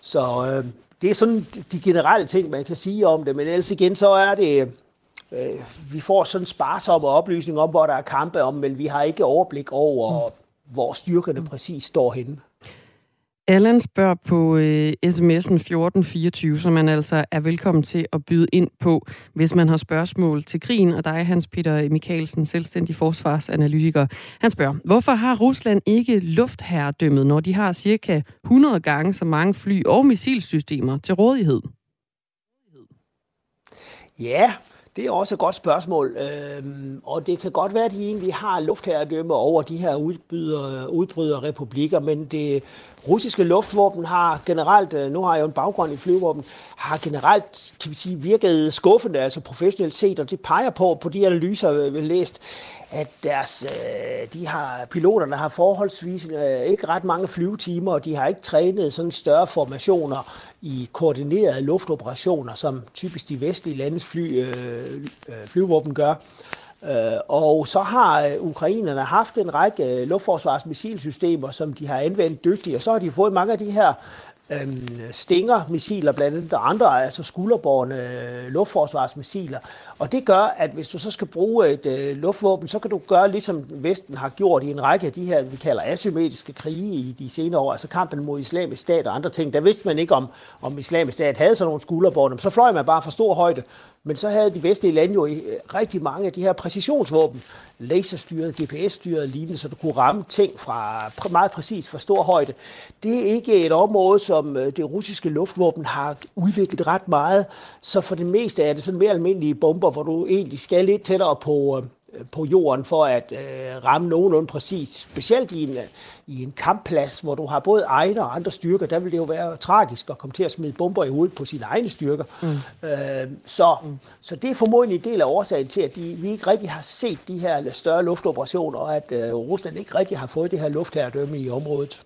Så øh, det er sådan de generelle ting, man kan sige om det, men ellers igen, så er det, øh, vi får sådan sparsomme oplysninger om, hvor der er kampe om, men vi har ikke overblik over, mm. hvor styrkerne præcis står henne. Allan spørger på øh, sms'en 1424, som man altså er velkommen til at byde ind på, hvis man har spørgsmål til krigen, og dig, Hans Peter Mikkelsen, selvstændig forsvarsanalytiker. Han spørger, hvorfor har Rusland ikke luftherredømmet, når de har cirka 100 gange så mange fly og missilsystemer til rådighed? Ja, det er også et godt spørgsmål, øhm, og det kan godt være, at de egentlig har luftherredømme over de her udbryder, republikker, men det russiske luftvåben har generelt, øh, nu har jeg jo en baggrund i flyvåben, har generelt kan vi sige, virket skuffende, altså professionelt set, og det peger på, på de analyser, vi har læst, at deres, øh, de har, piloterne har forholdsvis øh, ikke ret mange flyvetimer, og de har ikke trænet sådan større formationer i koordinerede luftoperationer, som typisk de vestlige landes fly, øh, øh flyvåben gør. Øh, og så har øh, ukrainerne haft en række luftforsvarsmissilsystemer, som de har anvendt dygtigt, og så har de fået mange af de her øhm, Stinger-missiler, blandt andet og andre, altså skulderbårende øh, luftforsvarsmissiler. Og det gør, at hvis du så skal bruge et øh, luftvåben, så kan du gøre ligesom Vesten har gjort i en række af de her, vi kalder asymmetriske krige i de senere år, altså kampen mod islamisk stat og andre ting. Der vidste man ikke, om, om islamisk stat havde sådan nogle skulderbårne, så fløj man bare for stor højde. Men så havde de vestlige lande jo øh, rigtig mange af de her præcisionsvåben, laserstyret, GPS-styret lignende, så du kunne ramme ting fra meget præcis fra stor højde. Det er ikke et område, som øh, det russiske luftvåben har udviklet ret meget, så for det meste er det sådan mere almindelige bomber, hvor du egentlig skal lidt tættere på, øh, på jorden for at øh, ramme nogenlunde præcis. Specielt i en, i en kampplads, hvor du har både egne og andre styrker, der vil det jo være tragisk at komme til at smide bomber i hovedet på sine egne styrker. Mm. Øh, så, mm. så det er formodentlig en del af årsagen til, at de, vi ikke rigtig har set de her større luftoperationer, og at øh, Rusland ikke rigtig har fået det her luftherredømme i området.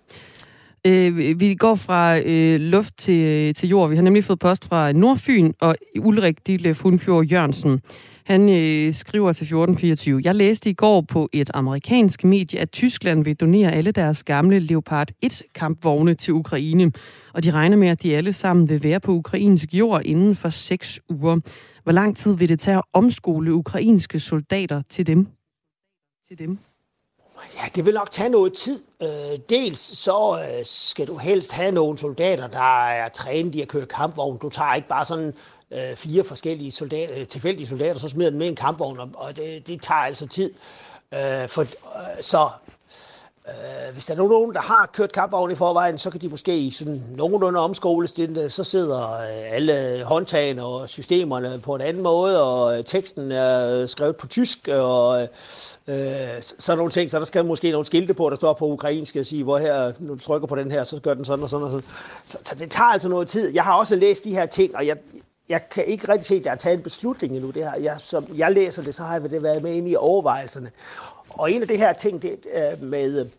Øh, vi går fra øh, luft til, til jord. Vi har nemlig fået post fra Nordfyn og Ulrik Ditlef Hundfjord Jørgensen. Han øh, skriver til 1424. Jeg læste i går på et amerikansk medie, at Tyskland vil donere alle deres gamle Leopard 1-kampvogne til Ukraine. Og de regner med, at de alle sammen vil være på ukrainsk jord inden for seks uger. Hvor lang tid vil det tage at omskole ukrainske soldater til dem? Til dem? Ja, det vil nok tage noget tid. Øh, dels så øh, skal du helst have nogle soldater, der er trænet i at køre kampvogn. Du tager ikke bare sådan øh, fire forskellige soldater, øh, tilfældige soldater, så smider den med en kampvogn, og det, det tager altså tid. Øh, for, øh, så øh, hvis der er nogen, der har kørt kampvogn i forvejen, så kan de måske i sådan nogenlunde omskoles. Så sidder øh, alle håndtagene og systemerne på en anden måde, og øh, teksten er skrevet på tysk, og øh, sådan nogle ting. Så der skal måske nogle skilte på, der står på ukrainsk, og sige, hvor her, når du trykker på den her, så gør den sådan og sådan og sådan. Så, så det tager altså noget tid. Jeg har også læst de her ting, og jeg, jeg kan ikke rigtig se, at der har taget en beslutning endnu. Det her. Jeg, som jeg læser det, så har jeg det været med ind i overvejelserne. Og en af det her ting det, øh, med øh,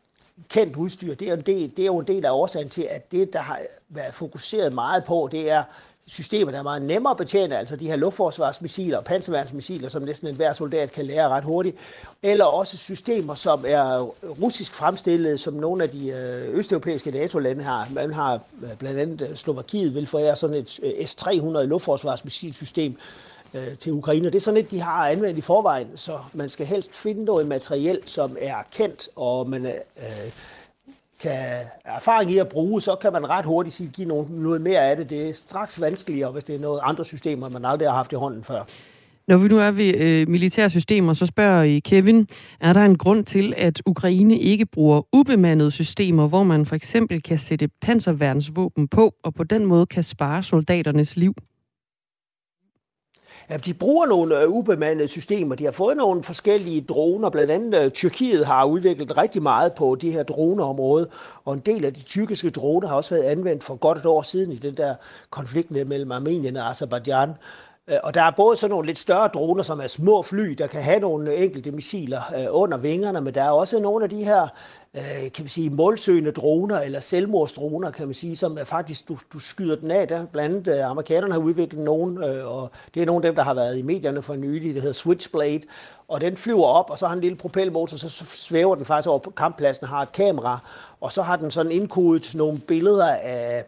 kendt udstyr, det er, en del, det er jo en del af årsagen til, at det, der har været fokuseret meget på, det er systemer, der er meget nemmere at betjene, altså de her luftforsvarsmissiler og panserværnsmissiler, som næsten enhver soldat kan lære ret hurtigt, eller også systemer, som er russisk fremstillet, som nogle af de øh, østeuropæiske NATO-lande har. Man har øh, blandt andet øh, Slovakiet vil forære sådan et S-300 luftforsvarsmissilsystem til Ukraine. Det er sådan et, de har anvendt i forvejen, så man skal helst finde noget materiel, som er kendt, og man øh, kan erfaring i at bruge, så kan man ret hurtigt sige, give noget, noget mere af det. Det er straks vanskeligere, hvis det er noget andre systemer, man aldrig har haft i hånden før. Når vi nu er ved øh, militære systemer, så spørger I Kevin, er der en grund til, at Ukraine ikke bruger ubemandede systemer, hvor man for eksempel kan sætte panserværnsvåben på, og på den måde kan spare soldaternes liv? Ja, de bruger nogle øh, ubemandede systemer. De har fået nogle forskellige droner. Blandt andet øh, Tyrkiet har udviklet rigtig meget på det her droneområde. Og en del af de tyrkiske droner har også været anvendt for godt et år siden i den der konflikt mellem Armenien og Azerbaijan. Øh, og der er både sådan nogle lidt større droner, som er små fly, der kan have nogle enkelte missiler under vingerne, men der er også nogle af de her Øh, kan man sige, målsøgende droner, eller selvmordsdroner, kan man sige, som er faktisk, du, du skyder den af. Der blandt andet øh, amerikanerne har udviklet nogen, øh, og det er nogle af dem, der har været i medierne for nylig, det hedder Switchblade, og den flyver op, og så har en lille propelmotor, så svæver den faktisk over på kamppladsen, har et kamera, og så har den sådan indkodet nogle billeder af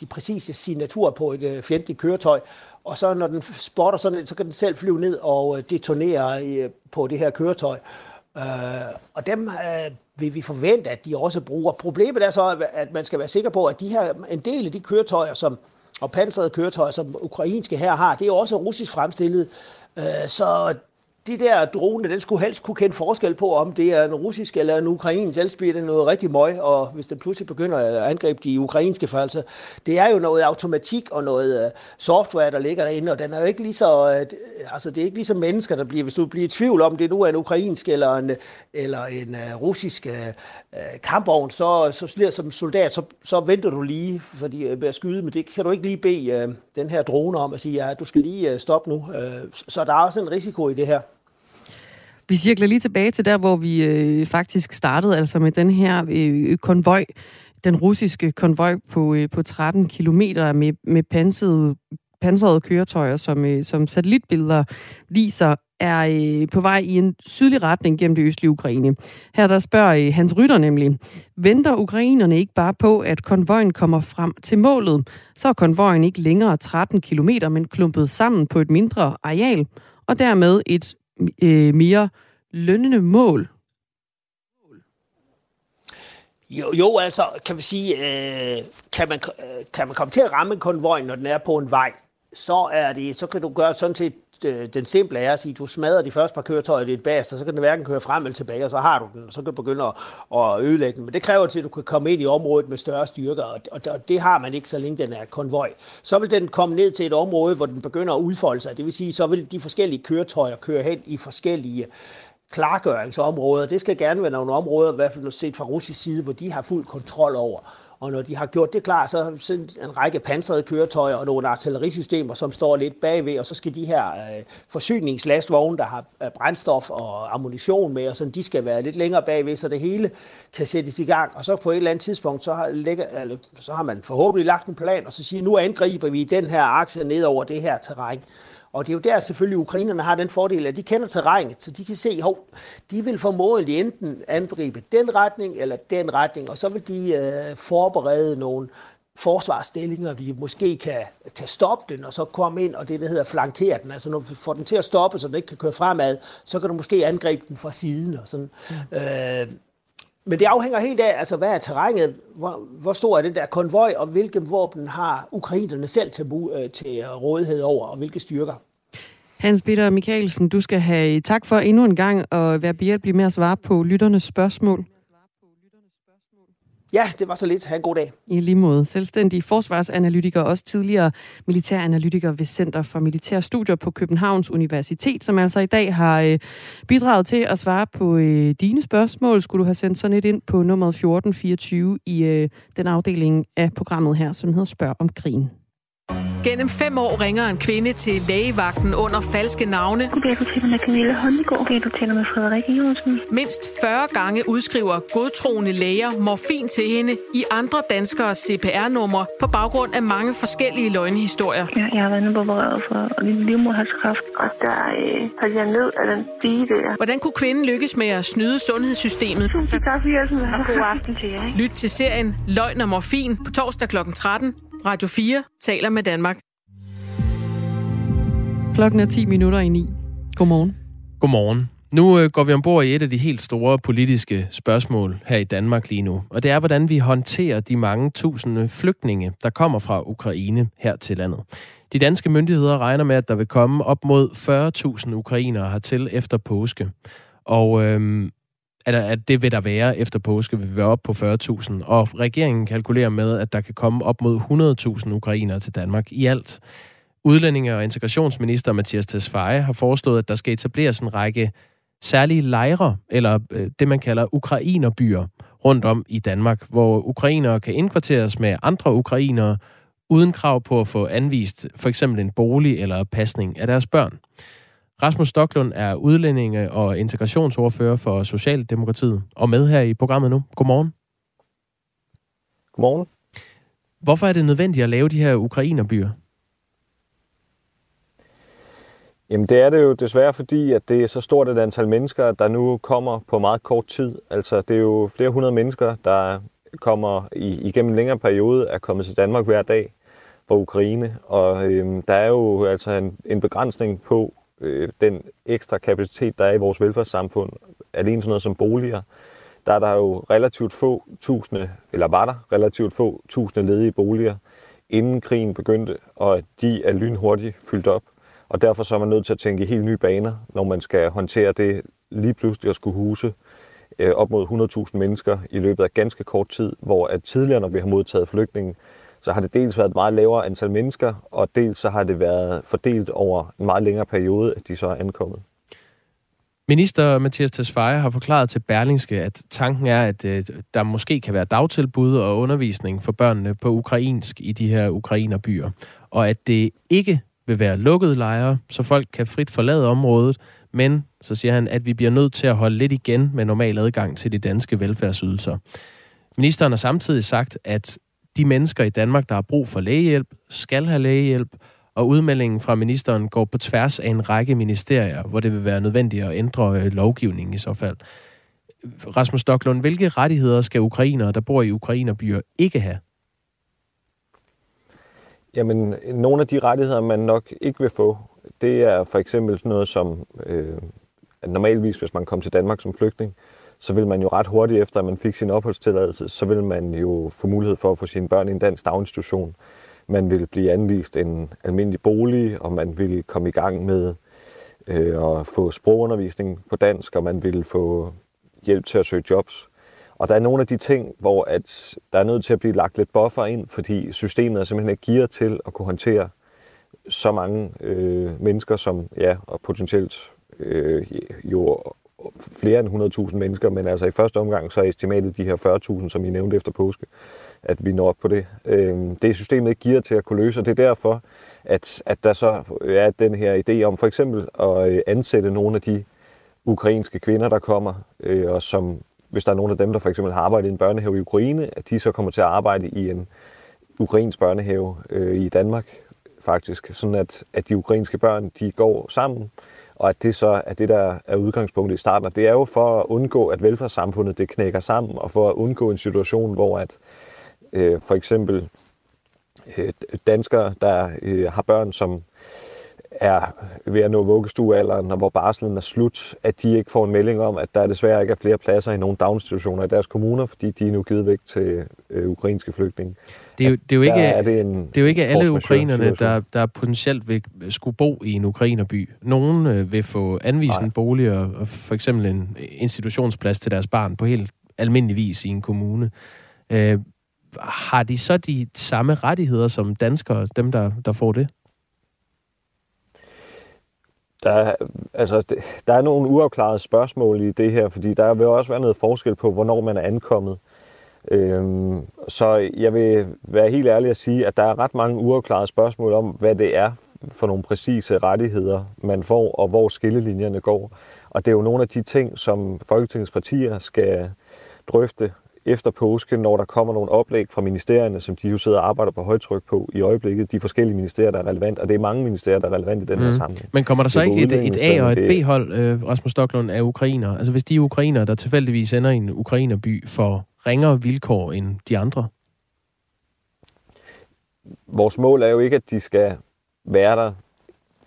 de præcise signaturer på et fjendtligt køretøj, og så når den spotter sådan, så kan den selv flyve ned og detonere på det her køretøj. Øh, og dem øh, vil vi forvente, at de også bruger. Problemet er så, at man skal være sikker på, at de her, en del af de køretøjer, som, og pansrede køretøjer, som ukrainske her har, det er også russisk fremstillet. Øh, så de der drone, den skulle helst kunne kende forskel på, om det er en russisk eller en ukrainsk, elspil, det er noget rigtig møg, og hvis den pludselig begynder at angribe de ukrainske for, altså, det er jo noget automatik og noget øh, software, der ligger derinde, og den er jo ikke lige så, øh, altså det er ikke ligesom mennesker, der bliver, hvis du bliver i tvivl om, det nu er en ukrainsk eller en, eller en øh, russisk kampvogn, så, så som soldat, så, så venter du lige fordi, uh, at skyde, men det kan du ikke lige bede den her drone om at sige, ja, du skal lige stoppe nu. Så der er også en risiko i det her. Vi cirkler lige tilbage til der, hvor vi øh, faktisk startede, altså med den her øh, konvoj, den russiske konvoj på, øh, på 13 kilometer med, med pansrede, pansrede køretøjer, som, øh, som satellitbilleder viser, er øh, på vej i en sydlig retning gennem det østlige Ukraine. Her der spørger øh, Hans Rytter nemlig, venter ukrainerne ikke bare på, at konvojen kommer frem til målet? Så er konvojen ikke længere 13 kilometer, men klumpet sammen på et mindre areal, og dermed et øh, mere lønnende mål? Jo, jo, altså kan vi sige, øh, kan, man, øh, kan man komme til at ramme konvojen, når den er på en vej, så er det, så kan du gøre sådan set Øh, den simple er at sige, at du smadrer de første par køretøjer i dit bas, og så kan den hverken køre frem eller tilbage, og så har du den, og så kan du begynde at, at ødelægge den. Men det kræver til, at du kan komme ind i området med større styrker, og, og det har man ikke, så længe den er konvoj. Så vil den komme ned til et område, hvor den begynder at udfolde sig. Det vil sige, så vil de forskellige køretøjer køre hen i forskellige klargøringsområder. Det skal gerne være nogle områder, i hvert fald set fra russisk side, hvor de har fuld kontrol over. Og når de har gjort det klar, så er en række pansrede køretøjer og nogle artillerisystemer, som står lidt bagved, og så skal de her øh, forsyningslastvogne, der har øh, brændstof og ammunition med, og sådan, de skal være lidt længere bagved, så det hele kan sættes i gang. Og så på et eller andet tidspunkt, så har, lægger, eller, så har man forhåbentlig lagt en plan, og så siger, nu angriber vi den her akse ned over det her terræn. Og det er jo der selvfølgelig, ukrainerne har den fordel, at de kender terrænet, så de kan se, at de vil formodentlig enten angribe den retning eller den retning, og så vil de øh, forberede nogle forsvarsstillinger, de måske kan, kan stoppe den, og så komme ind, og det, der hedder flankere den. Altså når du får den til at stoppe, så den ikke kan køre fremad, så kan du måske angribe den fra siden. Og sådan. Mm. Øh, men det afhænger helt af, altså hvad er terrænet, hvor, hvor stor er den der konvoj, og hvilke våben har ukrainerne selv til, øh, til rådighed over, og hvilke styrker. Hans Peter Mikkelsen, du skal have tak for endnu en gang at være behjælpelig med at svare på lytternes spørgsmål. Ja, det var så lidt. Ha' en god dag. I lige måde. Selvstændig forsvarsanalytiker og også tidligere militæranalytiker ved Center for Militære Studier på Københavns Universitet, som altså i dag har øh, bidraget til at svare på øh, dine spørgsmål. Skulle du have sendt sådan et ind på nummer 1424 i øh, den afdeling af programmet her, som hedder Spørg om krigen. Gennem fem år ringer en kvinde til lægevagten under falske navne. Okay, du taler med Camilla Håndegård. Okay, du taler med Frederik Iversen. Mindst 40 gange udskriver godtroende læger morfin til hende i andre danskere CPR-numre på baggrund af mange forskellige løgnehistorier. Ja, jeg har været opereret for livmoderhalskræft, og der øh, har jeg ned af den stige der. Hvordan kunne kvinden lykkes med at snyde sundhedssystemet? Tusind tak for hjælpen, og god aften til jer. Lyt til serien Løgn og Morfin på torsdag kl. 13 Radio 4 taler med Danmark. Klokken er 10 minutter i 9. Godmorgen. Godmorgen. Nu øh, går vi ombord i et af de helt store politiske spørgsmål her i Danmark lige nu, og det er, hvordan vi håndterer de mange tusinde flygtninge, der kommer fra Ukraine her til landet. De danske myndigheder regner med, at der vil komme op mod 40.000 ukrainere hertil efter påske. Og øhm, at, at det vil der være efter påske, vil være op på 40.000. Og regeringen kalkulerer med, at der kan komme op mod 100.000 ukrainere til Danmark i alt. Udlændinge- og integrationsminister Mathias Tesfaye har foreslået, at der skal etableres en række særlige lejre, eller øh, det man kalder ukrainerbyer, rundt om i Danmark, hvor ukrainere kan indkvarteres med andre ukrainere, uden krav på at få anvist for eksempel en bolig eller pasning af deres børn. Rasmus Stoklund er udlændinge- og integrationsordfører for Socialdemokratiet, og med her i programmet nu. Godmorgen. Godmorgen. Hvorfor er det nødvendigt at lave de her ukrainerbyer? Jamen det er det jo desværre fordi, at det er så stort et antal mennesker, der nu kommer på meget kort tid. Altså det er jo flere hundrede mennesker, der kommer i, igennem en længere periode, er kommet til Danmark hver dag fra Ukraine. Og øhm, der er jo altså en, en begrænsning på øh, den ekstra kapacitet, der er i vores velfærdssamfund. Alene sådan noget som boliger. Der er der jo relativt få tusinde, eller var der relativt få tusinde ledige boliger, inden krigen begyndte, og de er lynhurtigt fyldt op. Og derfor så er man nødt til at tænke i helt nye baner, når man skal håndtere det lige pludselig at skulle huse øh, op mod 100.000 mennesker i løbet af ganske kort tid, hvor at tidligere, når vi har modtaget flygtninge, så har det dels været et meget lavere antal mennesker, og dels så har det været fordelt over en meget længere periode, at de så er ankommet. Minister Mathias Tesfaye har forklaret til Berlingske, at tanken er, at øh, der måske kan være dagtilbud og undervisning for børnene på ukrainsk i de her ukrainerbyer, og at det ikke vil være lukkede lejre, så folk kan frit forlade området, men så siger han, at vi bliver nødt til at holde lidt igen med normal adgang til de danske velfærdsydelser. Ministeren har samtidig sagt, at de mennesker i Danmark, der har brug for lægehjælp, skal have lægehjælp, og udmeldingen fra ministeren går på tværs af en række ministerier, hvor det vil være nødvendigt at ændre øh, lovgivningen i så fald. Rasmus Stoklund, hvilke rettigheder skal ukrainere, der bor i ukrainerbyer, ikke have? Jamen, nogle af de rettigheder, man nok ikke vil få, det er for eksempel sådan noget som, øh, normalvis, hvis man kommer til Danmark som flygtning, så vil man jo ret hurtigt efter, at man fik sin opholdstilladelse, så vil man jo få mulighed for at få sine børn i en dansk daginstitution. Man vil blive anvist en almindelig bolig, og man vil komme i gang med øh, at få sprogundervisning på dansk, og man vil få hjælp til at søge jobs. Og der er nogle af de ting, hvor at der er nødt til at blive lagt lidt buffer ind, fordi systemet er simpelthen ikke gearet til at kunne håndtere så mange øh, mennesker, som ja, og potentielt øh, jo flere end 100.000 mennesker, men altså i første omgang så er estimatet de her 40.000, som I nævnte efter påske, at vi når op på det. Øh, det er systemet ikke gearet til at kunne løse, og det er derfor, at, at der så er den her idé om for eksempel at øh, ansætte nogle af de ukrainske kvinder, der kommer, øh, og som hvis der er nogle af dem, der for eksempel har arbejdet i en børnehave i Ukraine, at de så kommer til at arbejde i en ukrainsk børnehave øh, i Danmark, faktisk. Sådan at, at de ukrainske børn, de går sammen, og at det så er det, der er udgangspunktet i starten. Og det er jo for at undgå, at velfærdssamfundet det knækker sammen, og for at undgå en situation, hvor at øh, for eksempel øh, danskere, der øh, har børn, som er ved at nå vuggestuealderen, og hvor barslen er slut, at de ikke får en melding om, at der desværre ikke er flere pladser i nogle daginstitutioner i deres kommuner, fordi de er nu givet væk til øh, ukrainske flygtninge. Det er jo, det er jo ikke, er det en det er jo ikke alle ukrainerne, der, der potentielt vil skulle bo i en ukrainerby. Nogle øh, vil få anvist en bolig og, og for eksempel en institutionsplads til deres barn på helt almindelig vis i en kommune. Øh, har de så de samme rettigheder som danskere, dem der, der får det? Der, altså, der er nogle uafklarede spørgsmål i det her, fordi der vil også være noget forskel på, hvornår man er ankommet. Øhm, så jeg vil være helt ærlig at sige, at der er ret mange uafklarede spørgsmål om, hvad det er for nogle præcise rettigheder, man får, og hvor skillelinjerne går. Og det er jo nogle af de ting, som Folketingets partier skal drøfte efter påske, når der kommer nogle oplæg fra ministerierne, som de jo sidder og arbejder på højtryk på i øjeblikket, de forskellige ministerier, der er relevant, og det er mange ministerier, der er relevant i den mm. her sammenhæng. Men kommer der så ikke et, et A- og et B-hold, øh, Rasmus Stocklund, af ukrainer? Altså hvis de ukrainer, der tilfældigvis ender i en ukrainerby, for ringere vilkår end de andre? Vores mål er jo ikke, at de skal være der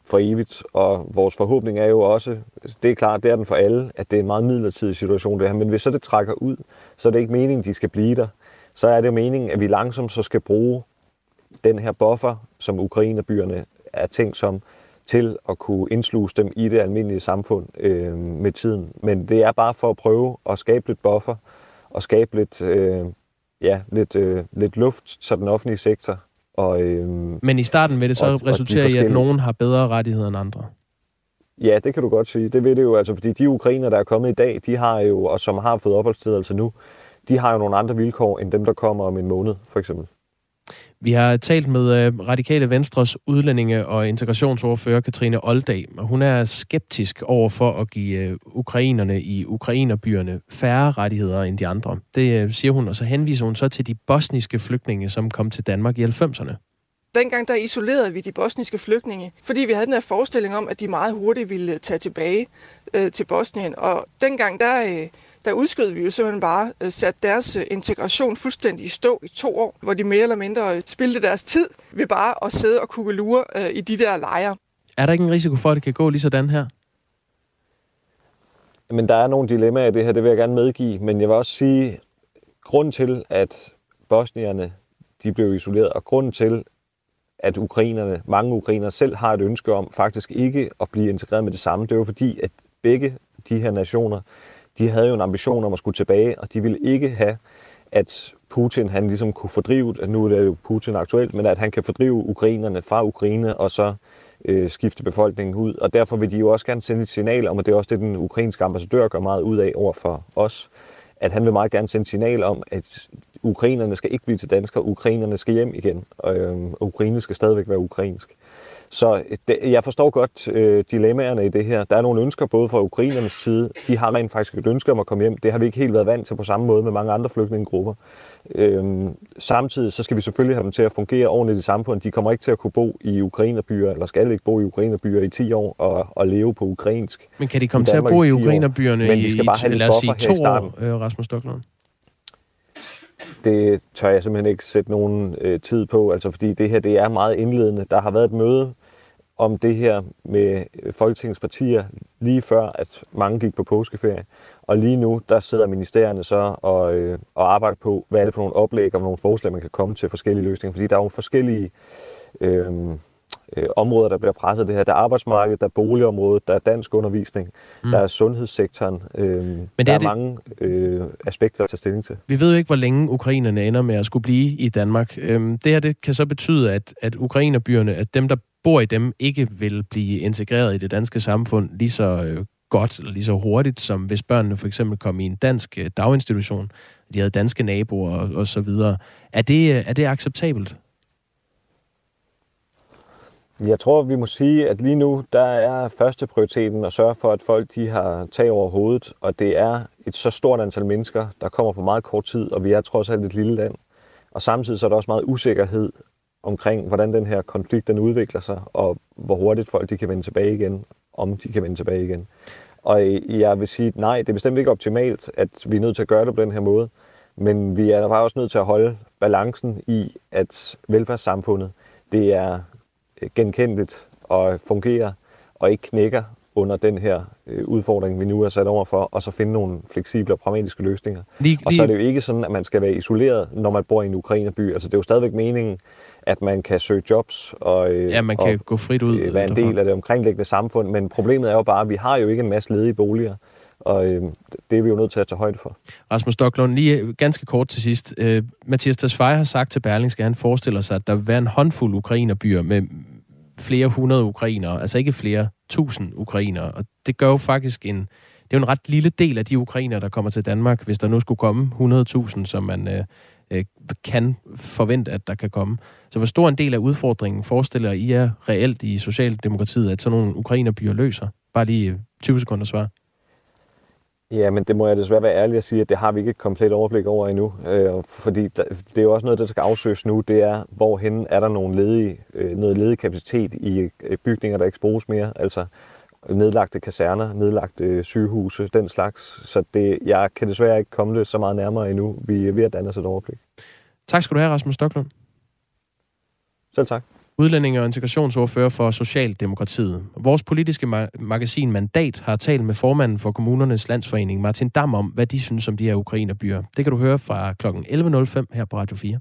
for evigt, og vores forhåbning er jo også, altså, det er klart, det er den for alle, at det er en meget midlertidig situation det her, men hvis så det trækker ud, så er det ikke meningen, de skal blive der. Så er det jo meningen, at vi langsomt så skal bruge den her buffer, som Ukrainerbyerne er tænkt som, til at kunne indsluse dem i det almindelige samfund øh, med tiden. Men det er bare for at prøve at skabe lidt buffer, og skabe lidt, øh, ja, lidt, øh, lidt luft, så den offentlige sektor og, øh, Men i starten vil det så og, resultere og i, at nogen har bedre rettigheder end andre? Ja, det kan du godt sige. Det vil det jo, altså, fordi de ukrainer, der er kommet i dag, de har jo, og som har fået opholdstilladelse nu, de har jo nogle andre vilkår, end dem, der kommer om en måned, for eksempel. Vi har talt med øh, Radikale Venstres udlændinge- og integrationsordfører Katrine Oldag, og hun er skeptisk over for at give øh, ukrainerne i ukrainerbyerne færre rettigheder end de andre. Det øh, siger hun, og så henviser hun så til de bosniske flygtninge, som kom til Danmark i 90'erne. Dengang der isolerede vi de bosniske flygtninge, fordi vi havde den her forestilling om, at de meget hurtigt ville tage tilbage øh, til Bosnien. Og dengang der, øh, der udskød vi jo simpelthen bare øh, sat deres øh, integration fuldstændig i stå i to år, hvor de mere eller mindre øh, spildte deres tid ved bare at sidde og kugelure øh, i de der lejre. Er der ikke en risiko for, at det kan gå lige sådan her? Men der er nogle dilemmaer i det her, det vil jeg gerne medgive. Men jeg vil også sige, grund til, at bosnierne de blev isoleret, og grunden til, at ukrainerne, mange ukrainere selv har et ønske om faktisk ikke at blive integreret med det samme, det var fordi, at begge de her nationer, de havde jo en ambition om at skulle tilbage, og de ville ikke have, at Putin han ligesom kunne fordrive, at nu er det jo Putin aktuelt, men at han kan fordrive ukrainerne fra Ukraine, og så øh, skifte befolkningen ud. Og derfor vil de jo også gerne sende et signal om, og det er også det, den ukrainske ambassadør gør meget ud af over for os, at han vil meget gerne sende et signal om, at ukrainerne skal ikke blive til danskere, ukrainerne skal hjem igen, og øh, Ukraine skal stadigvæk være ukrainsk. Så det, jeg forstår godt øh, dilemmaerne i det her. Der er nogle ønsker både fra ukrainernes side. De har rent faktisk et ønske om at komme hjem. Det har vi ikke helt været vant til på samme måde med mange andre flygtningegrupper. Øhm, samtidig så skal vi selvfølgelig have dem til at fungere ordentligt i samfundet. De kommer ikke til at kunne bo i ukrainerbyer, eller skal ikke bo i ukrainerbyer i 10 år og, og leve på ukrainsk. Men kan de komme til at bo i ukrainerbyerne i, i, lad os sige, to år, øh, Rasmus Stocklund? Det tør jeg simpelthen ikke sætte nogen øh, tid på, altså fordi det her det er meget indledende. Der har været et møde om det her med øh, Folketingets partier lige før, at mange gik på påskeferie. Og lige nu, der sidder ministerierne så og, øh, og arbejder på, hvad er det for nogle oplæg og nogle forslag, man kan komme til forskellige løsninger. Fordi der er jo forskellige øh, øh, områder, der bliver presset det her. Der er arbejdsmarkedet, der er boligområdet, der er dansk undervisning, mm. der er sundhedssektoren. Øh, Men det der er, er det... mange øh, aspekter at tage stilling til. Vi ved jo ikke, hvor længe ukrainerne ender med at skulle blive i Danmark. Øh, det her det kan så betyde, at, at ukrainerbyerne, at dem, der bor i dem, ikke vil blive integreret i det danske samfund lige så øh, godt eller lige så hurtigt, som hvis børnene for eksempel kom i en dansk øh, daginstitution, de havde danske naboer og, og så videre. Er det, øh, er det acceptabelt? Jeg tror, vi må sige, at lige nu, der er første prioriteten at sørge for, at folk de har tag over hovedet, og det er et så stort antal mennesker, der kommer på meget kort tid, og vi er trods alt et lille land. Og samtidig så er der også meget usikkerhed omkring, hvordan den her konflikt den udvikler sig, og hvor hurtigt folk de kan vende tilbage igen, om de kan vende tilbage igen. Og jeg vil sige, nej, det er bestemt ikke optimalt, at vi er nødt til at gøre det på den her måde, men vi er bare også nødt til at holde balancen i, at velfærdssamfundet, det er genkendeligt og fungerer, og ikke knækker under den her øh, udfordring, vi nu er sat over for, og så finde nogle fleksible og pragmatiske løsninger. Lige, lige... Og så er det jo ikke sådan, at man skal være isoleret, når man bor i en ukrainerby. Altså det er jo stadigvæk meningen, at man kan søge jobs og, øh, ja, man kan og gå frit ud øh, være en del af det omkringliggende samfund. Men problemet er jo bare, at vi har jo ikke en masse ledige boliger. Og øh, det er vi jo nødt til at tage højde for. Rasmus Stocklund, lige øh, ganske kort til sidst. Øh, Mathias Tesfaye har sagt til Berlingske, at han forestiller sig, at der vil være en håndfuld ukrainerbyer med flere hundrede ukrainere, altså ikke flere tusind ukrainere. Og det gør jo faktisk en, det er jo en ret lille del af de ukrainere, der kommer til Danmark, hvis der nu skulle komme 100.000, som man øh, øh, kan forvente, at der kan komme. Så hvor stor en del af udfordringen forestiller I er reelt i Socialdemokratiet, at sådan nogle ukrainerbyer løser? Bare lige øh, 20 sekunder svar. Ja, men det må jeg desværre være ærlig at sige, at det har vi ikke et komplet overblik over endnu. Øh, fordi der, det er jo også noget, der skal afsøges nu, det er, hvorhen er der nogle ledige, øh, noget ledig kapacitet i øh, bygninger, der ikke bruges mere. Altså nedlagte kaserner, nedlagte sygehuse, den slags. Så det, jeg kan desværre ikke komme det så meget nærmere endnu. Vi er ved at danne os et overblik. Tak skal du have, Rasmus Stocklund. Selv tak udlændinge- og integrationsordfører for Socialdemokratiet. Vores politiske ma- magasin Mandat har talt med formanden for kommunernes landsforening, Martin Dam, om, hvad de synes om de her ukrainerbyer. Det kan du høre fra kl. 11.05 her på Radio 4.